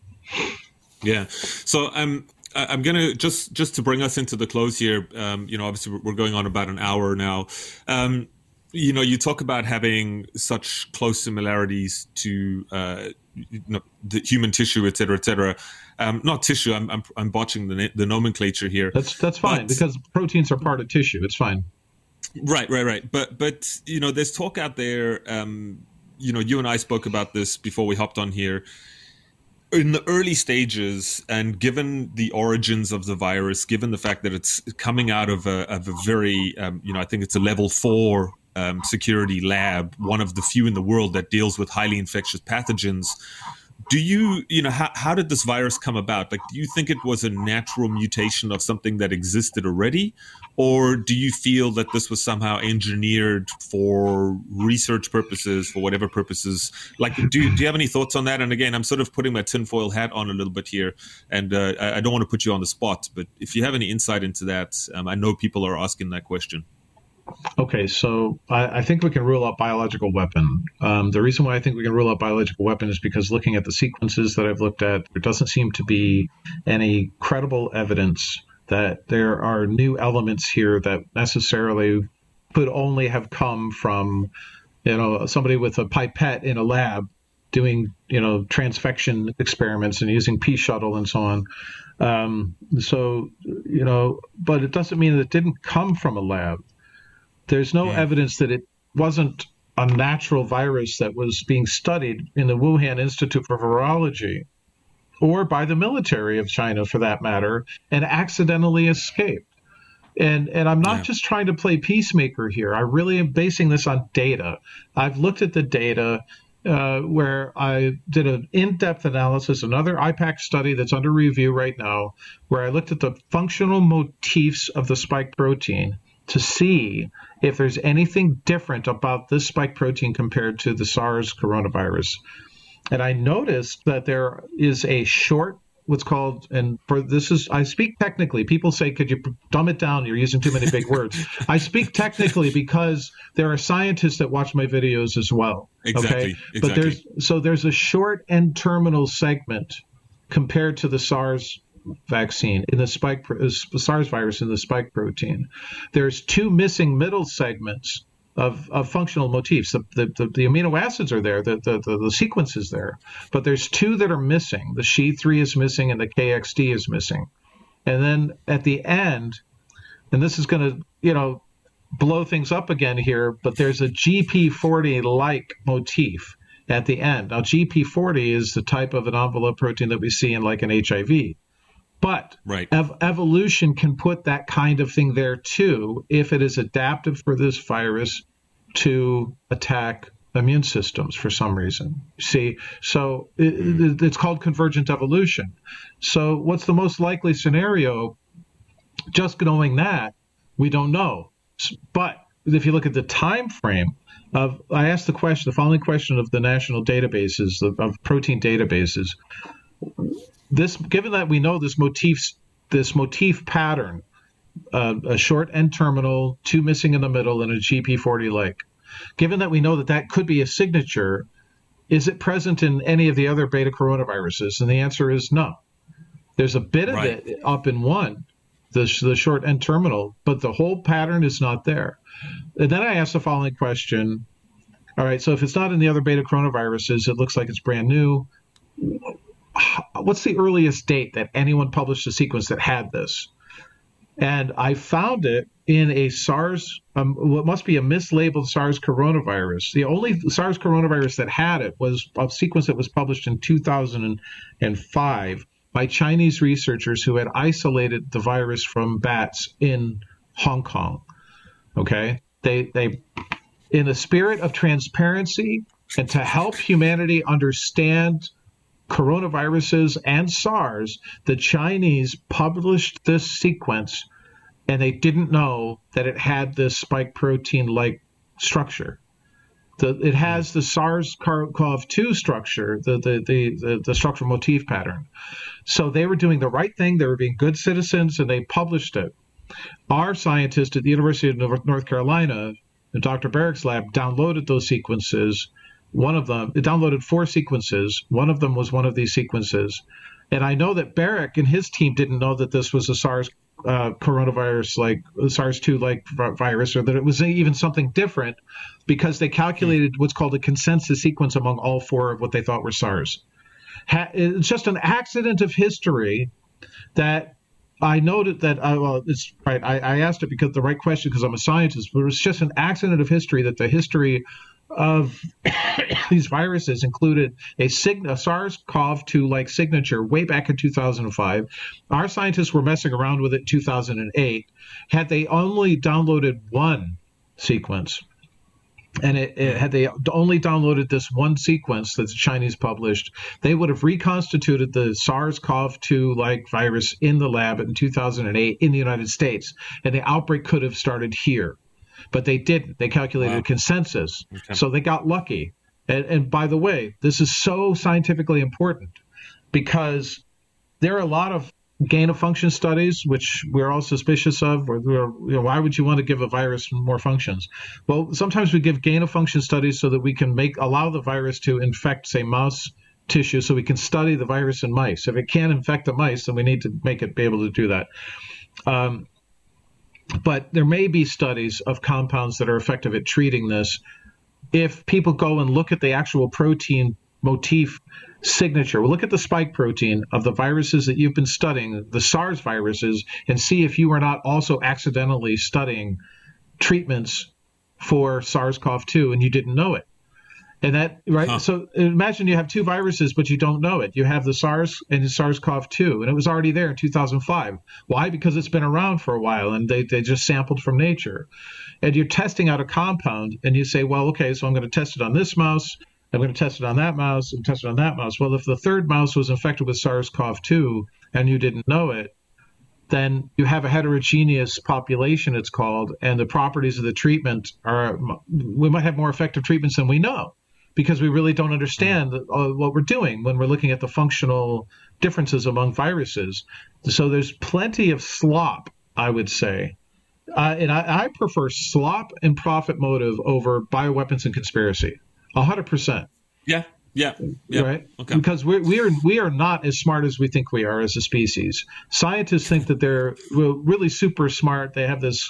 Yeah. So um, I'm gonna just just to bring us into the close here. Um, you know, obviously we're going on about an hour now. Um, you know, you talk about having such close similarities to uh, you know, the human tissue, et cetera, et cetera. Um, not tissue. I'm, I'm, I'm botching the, the nomenclature here.
That's that's fine but, because proteins are part of tissue. It's fine.
Right, right, right. But but you know, there's talk out there. Um, you know, you and I spoke about this before we hopped on here. In the early stages, and given the origins of the virus, given the fact that it's coming out of a, of a very, um, you know, I think it's a level four um, security lab, one of the few in the world that deals with highly infectious pathogens do you you know how, how did this virus come about? Like do you think it was a natural mutation of something that existed already? Or do you feel that this was somehow engineered for research purposes for whatever purposes? Like do, do you have any thoughts on that? And again i'm sort of putting my tinfoil hat on a little bit here and uh, I, don't want to put you on the spot but if you have any insight into that um, i know people are asking that question
Okay, so I, I, think we can rule out biological weapon. Um, the reason why I think we can rule out biological weapon is because looking at the sequences that I've looked at, there doesn't seem to be any credible evidence that there are new elements here that necessarily could only have come from, you know, somebody with a pipette in a lab doing, you know, transfection experiments and using pea shuttle and so on. Um, so, you know, but it doesn't mean that it didn't come from a lab there's no yeah. evidence that it wasn't a natural virus that was being studied in the Wuhan Institute for Virology or by the military of China for that matter and accidentally escaped. And and I'm not yeah. just trying to play peacemaker here. I really am basing this on data. I've looked at the data uh, where I did an in-depth analysis, another IPAC study that's under review right now, where I looked at the functional motifs of the spike protein to see if there's anything different about this spike protein compared to the SARS coronavirus. And I noticed that there is a short what's called and for this is I speak technically. People say, "Could you dumb it down? You're using too many big words." I speak technically because there are scientists that watch my videos as well.
Exactly. Okay,
exactly. but there's so there's a short end terminal segment compared to the SARS vaccine in the spike uh, SARS virus in the spike protein. There's two missing middle segments of, of functional motifs. The, the, the, the amino acids are there, the, the, the, the, sequence is there, but there's two that are missing. The SHE3 is missing and the KXD is missing. And then at the end, and this is going to, you know, blow things up again here, but there's a GP40 like motif at the end. Now, GP40 is the type of an envelope protein that we see in like an HIV. But
right.
ev- evolution can put that kind of thing there too if it is adaptive for this virus to attack immune systems for some reason. See, so it, hmm. it's called convergent evolution. So, what's the most likely scenario? Just knowing that, we don't know. But if you look at the time frame of, I asked the question, the following question of the national databases of protein databases this given that we know this motif this motif pattern uh, a short end terminal two missing in the middle and a gp40 like given that we know that that could be a signature is it present in any of the other beta coronaviruses? And the answer is no. There's a bit of right. it up in one the, the short end terminal but the whole pattern is not there. And then i asked the following question. All right so if it's not in the other beta coronaviruses it looks like it's brand new what's the earliest date that anyone published a sequence that had this? And I found it in a SARS, um, what must be a mislabeled SARS coronavirus. The only SARS coronavirus that had it was a sequence that was published in 2005 by Chinese researchers who had isolated the virus from bats in Hong Kong. Okay, they they, in the spirit of transparency and to help humanity understand coronaviruses and SARS, the Chinese published this sequence and they didn't know that it had this spike protein like structure. The, it has the SARS-CoV-2 structure, the, the, the, the, structural motif pattern. So they were doing the right thing. They were being good citizens, and they published it. Our scientist at the University of North Carolina, Dr. Barick's lab, downloaded those sequences one of them, it downloaded four sequences. One of them was one of these sequences. And I know that Barick and his team didn't know that this was a SARS uh, coronavirus like SARS 2 like virus or that it was even something different because they calculated what's called a consensus sequence among all four of what they thought were SARS. Ha- it's just an accident of history that I noted that, uh, well, it's right. I, I, asked it because the right question because I'm a scientist, but it was just an accident of history that the history of these viruses included a, a SARS-CoV-2 like signature way back in 2005. Our scientists were messing around with it in 2008. Had they only downloaded one sequence, and it, it, had they only downloaded this one sequence that the Chinese published, they would have reconstituted the SARS-CoV-2 like virus in the lab in 2008 in the United States, and the outbreak could have started here, but they didn't. They calculated wow. consensus, okay. so they got lucky. And, and by the way, this is so scientifically important because there are a lot of gain of function studies, which we're all suspicious of, or you know, why would you want to give a virus more functions? Well, sometimes we give gain of function studies so that we can make allow the virus to infect, say, mouse tissue, so we can study the virus in mice. If it can't infect the mice, then we need to make it be able to do that. Um, but there may be studies of compounds that are effective at treating this. If people go and look at the actual protein motif signature. Look at the spike protein of the viruses that you've been studying, the SARS viruses, and see if you are not also accidentally studying treatments for SARS-CoV-2 and you didn't know it. And that right. Huh. So imagine you have two viruses, but you don't know it. You have the SARS and the SARS-CoV-2, and it was already there in 2005. Why? Because it's been around for a while, and they they just sampled from nature. And you're testing out a compound, and you say, well, okay, so I'm going to test it on this mouse I'm going to test it on that mouse and test it on that mouse. Well, if the third mouse was infected with SARS CoV 2 and you didn't know it, then you have a heterogeneous population, it's called, and the properties of the treatment are, we might have more effective treatments than we know because we really don't understand uh, what we're doing when we're looking at the functional differences among viruses. So there's plenty of slop, I would say. Uh, and I, I prefer slop and profit motive over bioweapons and conspiracy hundred percent.
Yeah. Yeah. yeah.
Right. Okay. Because we're, we are we are not as smart as we think we are as a species. Scientists think that they're really super smart. They have this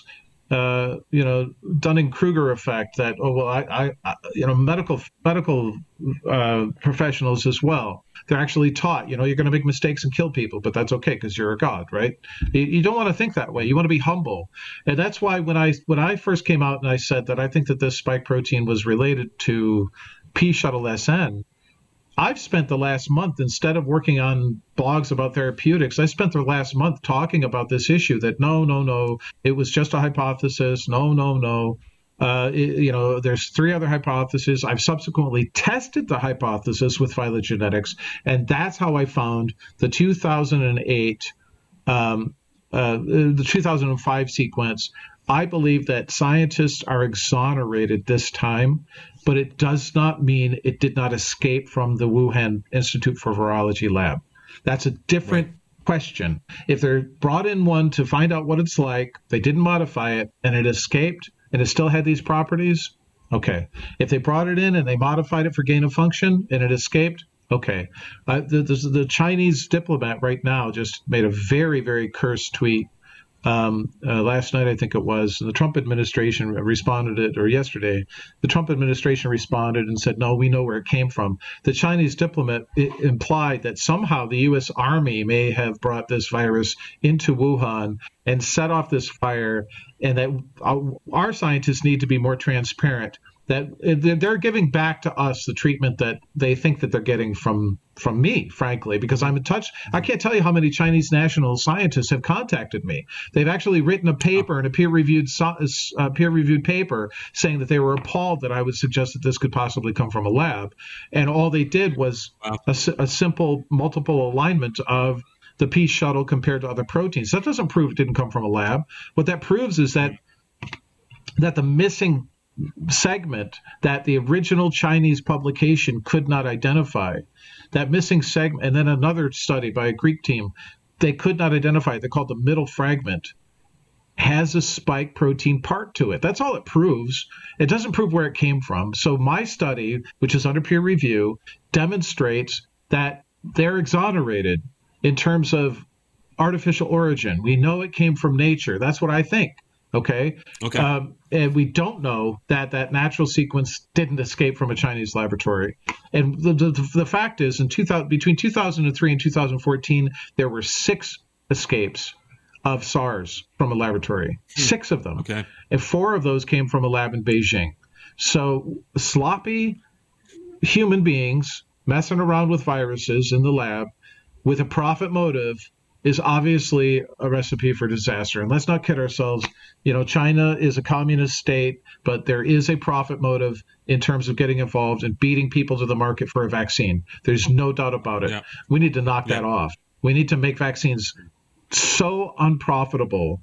uh, you know Dunning Kruger effect that oh well I, I, you know medical medical uh, professionals as well they're actually taught you know you're going to make mistakes and kill people but that's okay because you're a god right? You, you don't want to think that way. You want to be humble. And that's why when I when I first came out and I said that I think that this spike protein was related to P shuttle SN I've spent the last month, instead of working on blogs about therapeutics, I spent the last month talking about this issue that no, no, no, it was just a hypothesis. No, no, no. Uh, it, you know, there's three other hypotheses. I've subsequently tested the hypothesis with phylogenetics, and that's how I found the 2008, um, uh, the 2005 sequence. I believe that scientists are exonerated this time but it does not mean it did not escape from the Wuhan Institute for Virology lab. That's a different right. question. If they're brought in one to find out what it's like, they didn't modify it, and it escaped, and it still had these properties, okay. If they brought it in and they modified it for gain of function and it escaped, okay. Uh, the, the, the Chinese diplomat right now just made a very, very cursed tweet um, uh, last night, I think it was, the Trump administration responded it, or yesterday, the Trump administration responded and said, no, we know where it came from. The Chinese diplomat implied that somehow the U.S. Army may have brought this virus into Wuhan and set off this fire, and that our scientists need to be more transparent that they're giving back to us the treatment that they think that they're getting from from me frankly because i'm in touch i can't tell you how many chinese national scientists have contacted me they've actually written a paper in a peer reviewed uh, peer reviewed paper saying that they were appalled that i would suggest that this could possibly come from a lab and all they did was wow. a, a simple multiple alignment of the P shuttle compared to other proteins. That doesn't prove it didn't come from a lab. What that proves is that that the missing segment that the original Chinese publication could not identify. That missing segment, and then another study by a Greek team, they could not identify. They called the middle fragment has a spike protein part to it. That's all it proves. It doesn't prove where it came from. So my study, which is under peer review, demonstrates that they're exonerated in terms of artificial origin. We know it came from nature. That's what I think. Okay.
Okay. Um,
and we don't know that that natural sequence didn't escape from a Chinese laboratory. And the, the, the fact is, in 2000, between 2003 and 2014, there were six escapes of SARS from a laboratory. Hmm. Six of them.
Okay.
And four of those came from a lab in Beijing. So sloppy human beings messing around with viruses in the lab with a profit motive is obviously a recipe for disaster. And let's not kid ourselves. You know, China is a communist state, but there is a profit motive in terms of getting involved and beating people to the market for a vaccine. There's no doubt about it. Yeah. We need to knock yeah. that off. We need to make vaccines so unprofitable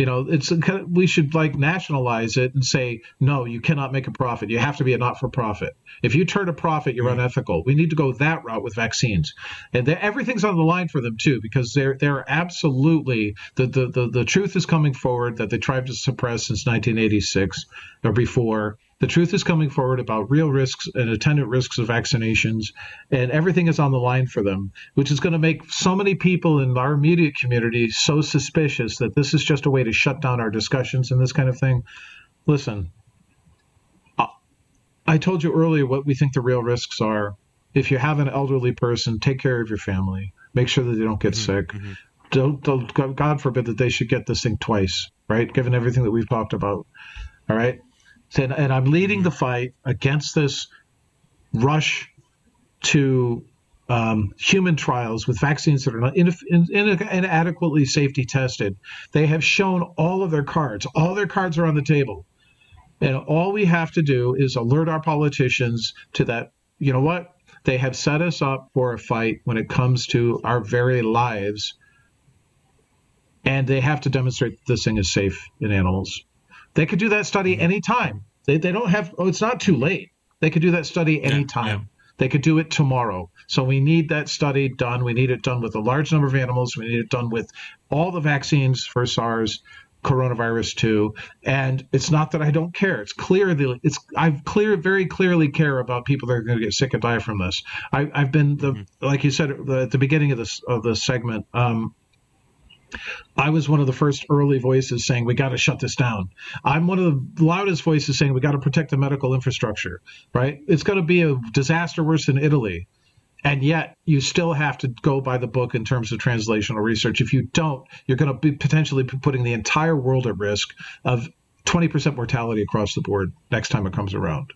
you know it's we should like nationalize it and say no you cannot make a profit. You have to be a not-for-profit. If you turn a profit you're mm-hmm. unethical. We need to go that route with vaccines. And everything's on the line for them too because they're they're absolutely the, the the the truth is coming forward that they tried to suppress since 1986 or before the truth is coming forward about real risks and attendant risks of vaccinations, and everything is on the line for them, which is going to make so many people in our immediate community so suspicious that this is just a way to shut down our discussions and this kind of thing. Listen, I told you earlier what we think the real risks are. If you have an elderly person, take care of your family. Make sure that they don't get mm-hmm, sick. Mm-hmm. Don't, don't, God forbid that they should get this thing twice, right? Given everything that we've talked about. All right and, and I'm leading the fight against this rush to um, human trials with vaccines that are not in, in, inadequately safety tested. They have shown all of their cards. All their cards are on the table. And all we have to do is alert our politicians to that. You know what? They have set us up for a fight when it comes to our very lives. And they have to demonstrate that this thing is safe in animals. They could do that study mm-hmm. anytime. They, they don't have, oh, it's not too late. They could do that study anytime. Yeah, yeah. They could do it tomorrow. So we need that study done. We need it done with a large number of animals. We need it done with all the vaccines for SARS, coronavirus 2. And it's not that I don't care. It's clear that it's I clear very clearly care about people that are going to get sick and die from this. I, have been the mm-hmm. like you said at the beginning of this of this segment. Um, I was one of the first early voices saying we got to shut this down. I'm one of the loudest voices saying we got to protect the medical infrastructure, right? It's going to be a disaster worse than Italy. And yet, you still have to go by the book in terms of translational research. If you don't, you're going to be potentially putting the entire world at risk of 20% mortality across the board next time it comes around.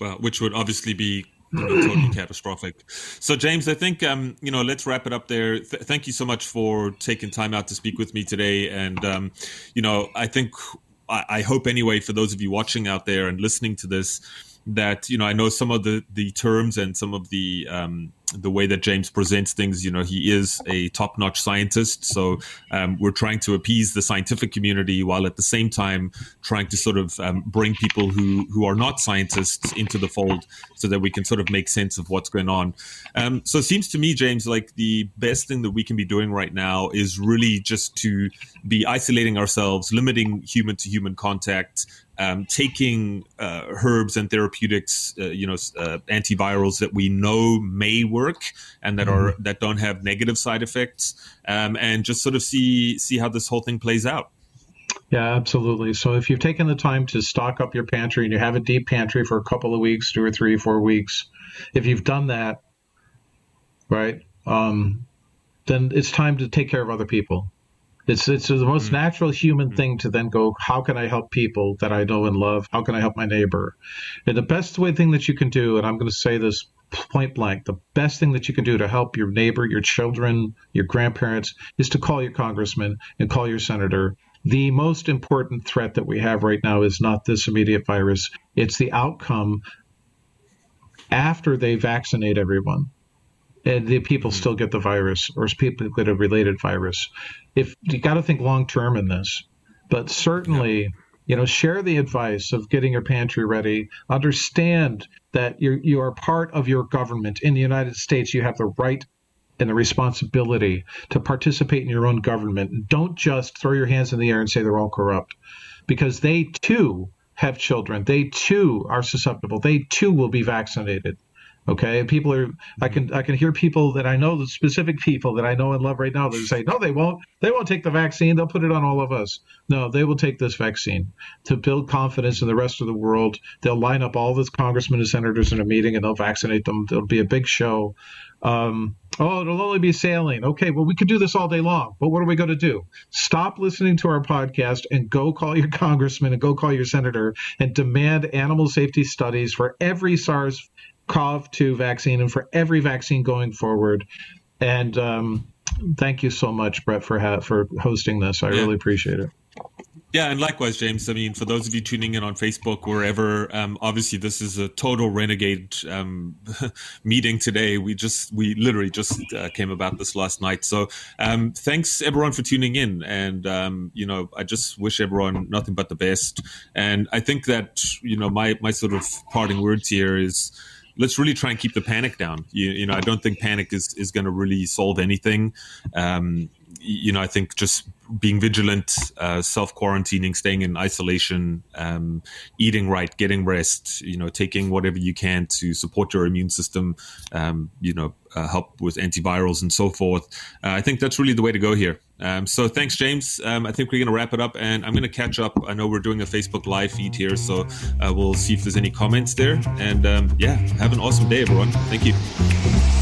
Well, which would obviously be totally catastrophic. So, James, I think um, you know, let's wrap it up there. Th- thank you so much for taking time out to speak with me today, and um, you know, I think I, I hope anyway for those of you watching out there and listening to this that you know I know some of the the terms and some of the um, the way that James presents things, you know, he is a top notch scientist. So um, we're trying to appease the scientific community while at the same time trying to sort of um, bring people who, who are not scientists into the fold so that we can sort of make sense of what's going on. Um, so it seems to me, James, like the best thing that we can be doing right now is really just to be isolating ourselves, limiting human to human contact, um, taking uh, herbs and therapeutics, uh, you know, uh, antivirals that we know may work and that mm-hmm. are that don't have negative side effects, um, and just sort of see see how this whole thing plays out.
Yeah, absolutely. So if you've taken the time to stock up your pantry and you have a deep pantry for a couple of weeks, two or three, four weeks, if you've done that, right, um, then it's time to take care of other people. It's it's the most mm-hmm. natural human mm-hmm. thing to then go, how can I help people that I know and love? How can I help my neighbor? And the best way thing that you can do, and I'm going to say this point blank, the best thing that you can do to help your neighbor, your children, your grandparents is to call your congressman and call your senator. The most important threat that we have right now is not this immediate virus, it's the outcome after they vaccinate everyone and the people mm-hmm. still get the virus or people get a related virus. If you got to think long term in this, but certainly. Yeah. You know, share the advice of getting your pantry ready. Understand that you you are part of your government in the United States. You have the right and the responsibility to participate in your own government. Don't just throw your hands in the air and say they're all corrupt, because they too have children. They too are susceptible. They too will be vaccinated. Okay, people are. I can I can hear people that I know, the specific people that I know and love right now, that say, no, they won't. They won't take the vaccine. They'll put it on all of us. No, they will take this vaccine to build confidence in the rest of the world. They'll line up all the congressmen and senators in a meeting, and they'll vaccinate them. There'll be a big show. Um, oh, it'll only be sailing. Okay, well, we could do this all day long, but what are we going to do? Stop listening to our podcast and go call your congressman and go call your senator and demand animal safety studies for every SARS CoV 2 vaccine and for every vaccine going forward. And um, thank you so much, Brett, for, ha- for hosting this. I yeah. really appreciate it.
Yeah, and likewise, James. I mean, for those of you tuning in on Facebook, wherever, um, obviously this is a total renegade um, meeting today. We just, we literally just uh, came about this last night. So, um, thanks everyone for tuning in, and um, you know, I just wish everyone nothing but the best. And I think that you know, my my sort of parting words here is let's really try and keep the panic down. You, you know, I don't think panic is, is going to really solve anything. Um, you know, I think just being vigilant, uh, self quarantining, staying in isolation, um, eating right, getting rest, you know, taking whatever you can to support your immune system, um, you know, uh, help with antivirals and so forth. Uh, I think that's really the way to go here. Um, so thanks, James. Um, I think we're going to wrap it up, and I'm going to catch up. I know we're doing a Facebook live feed here, so uh, we'll see if there's any comments there. And um, yeah, have an awesome day, everyone. Thank you.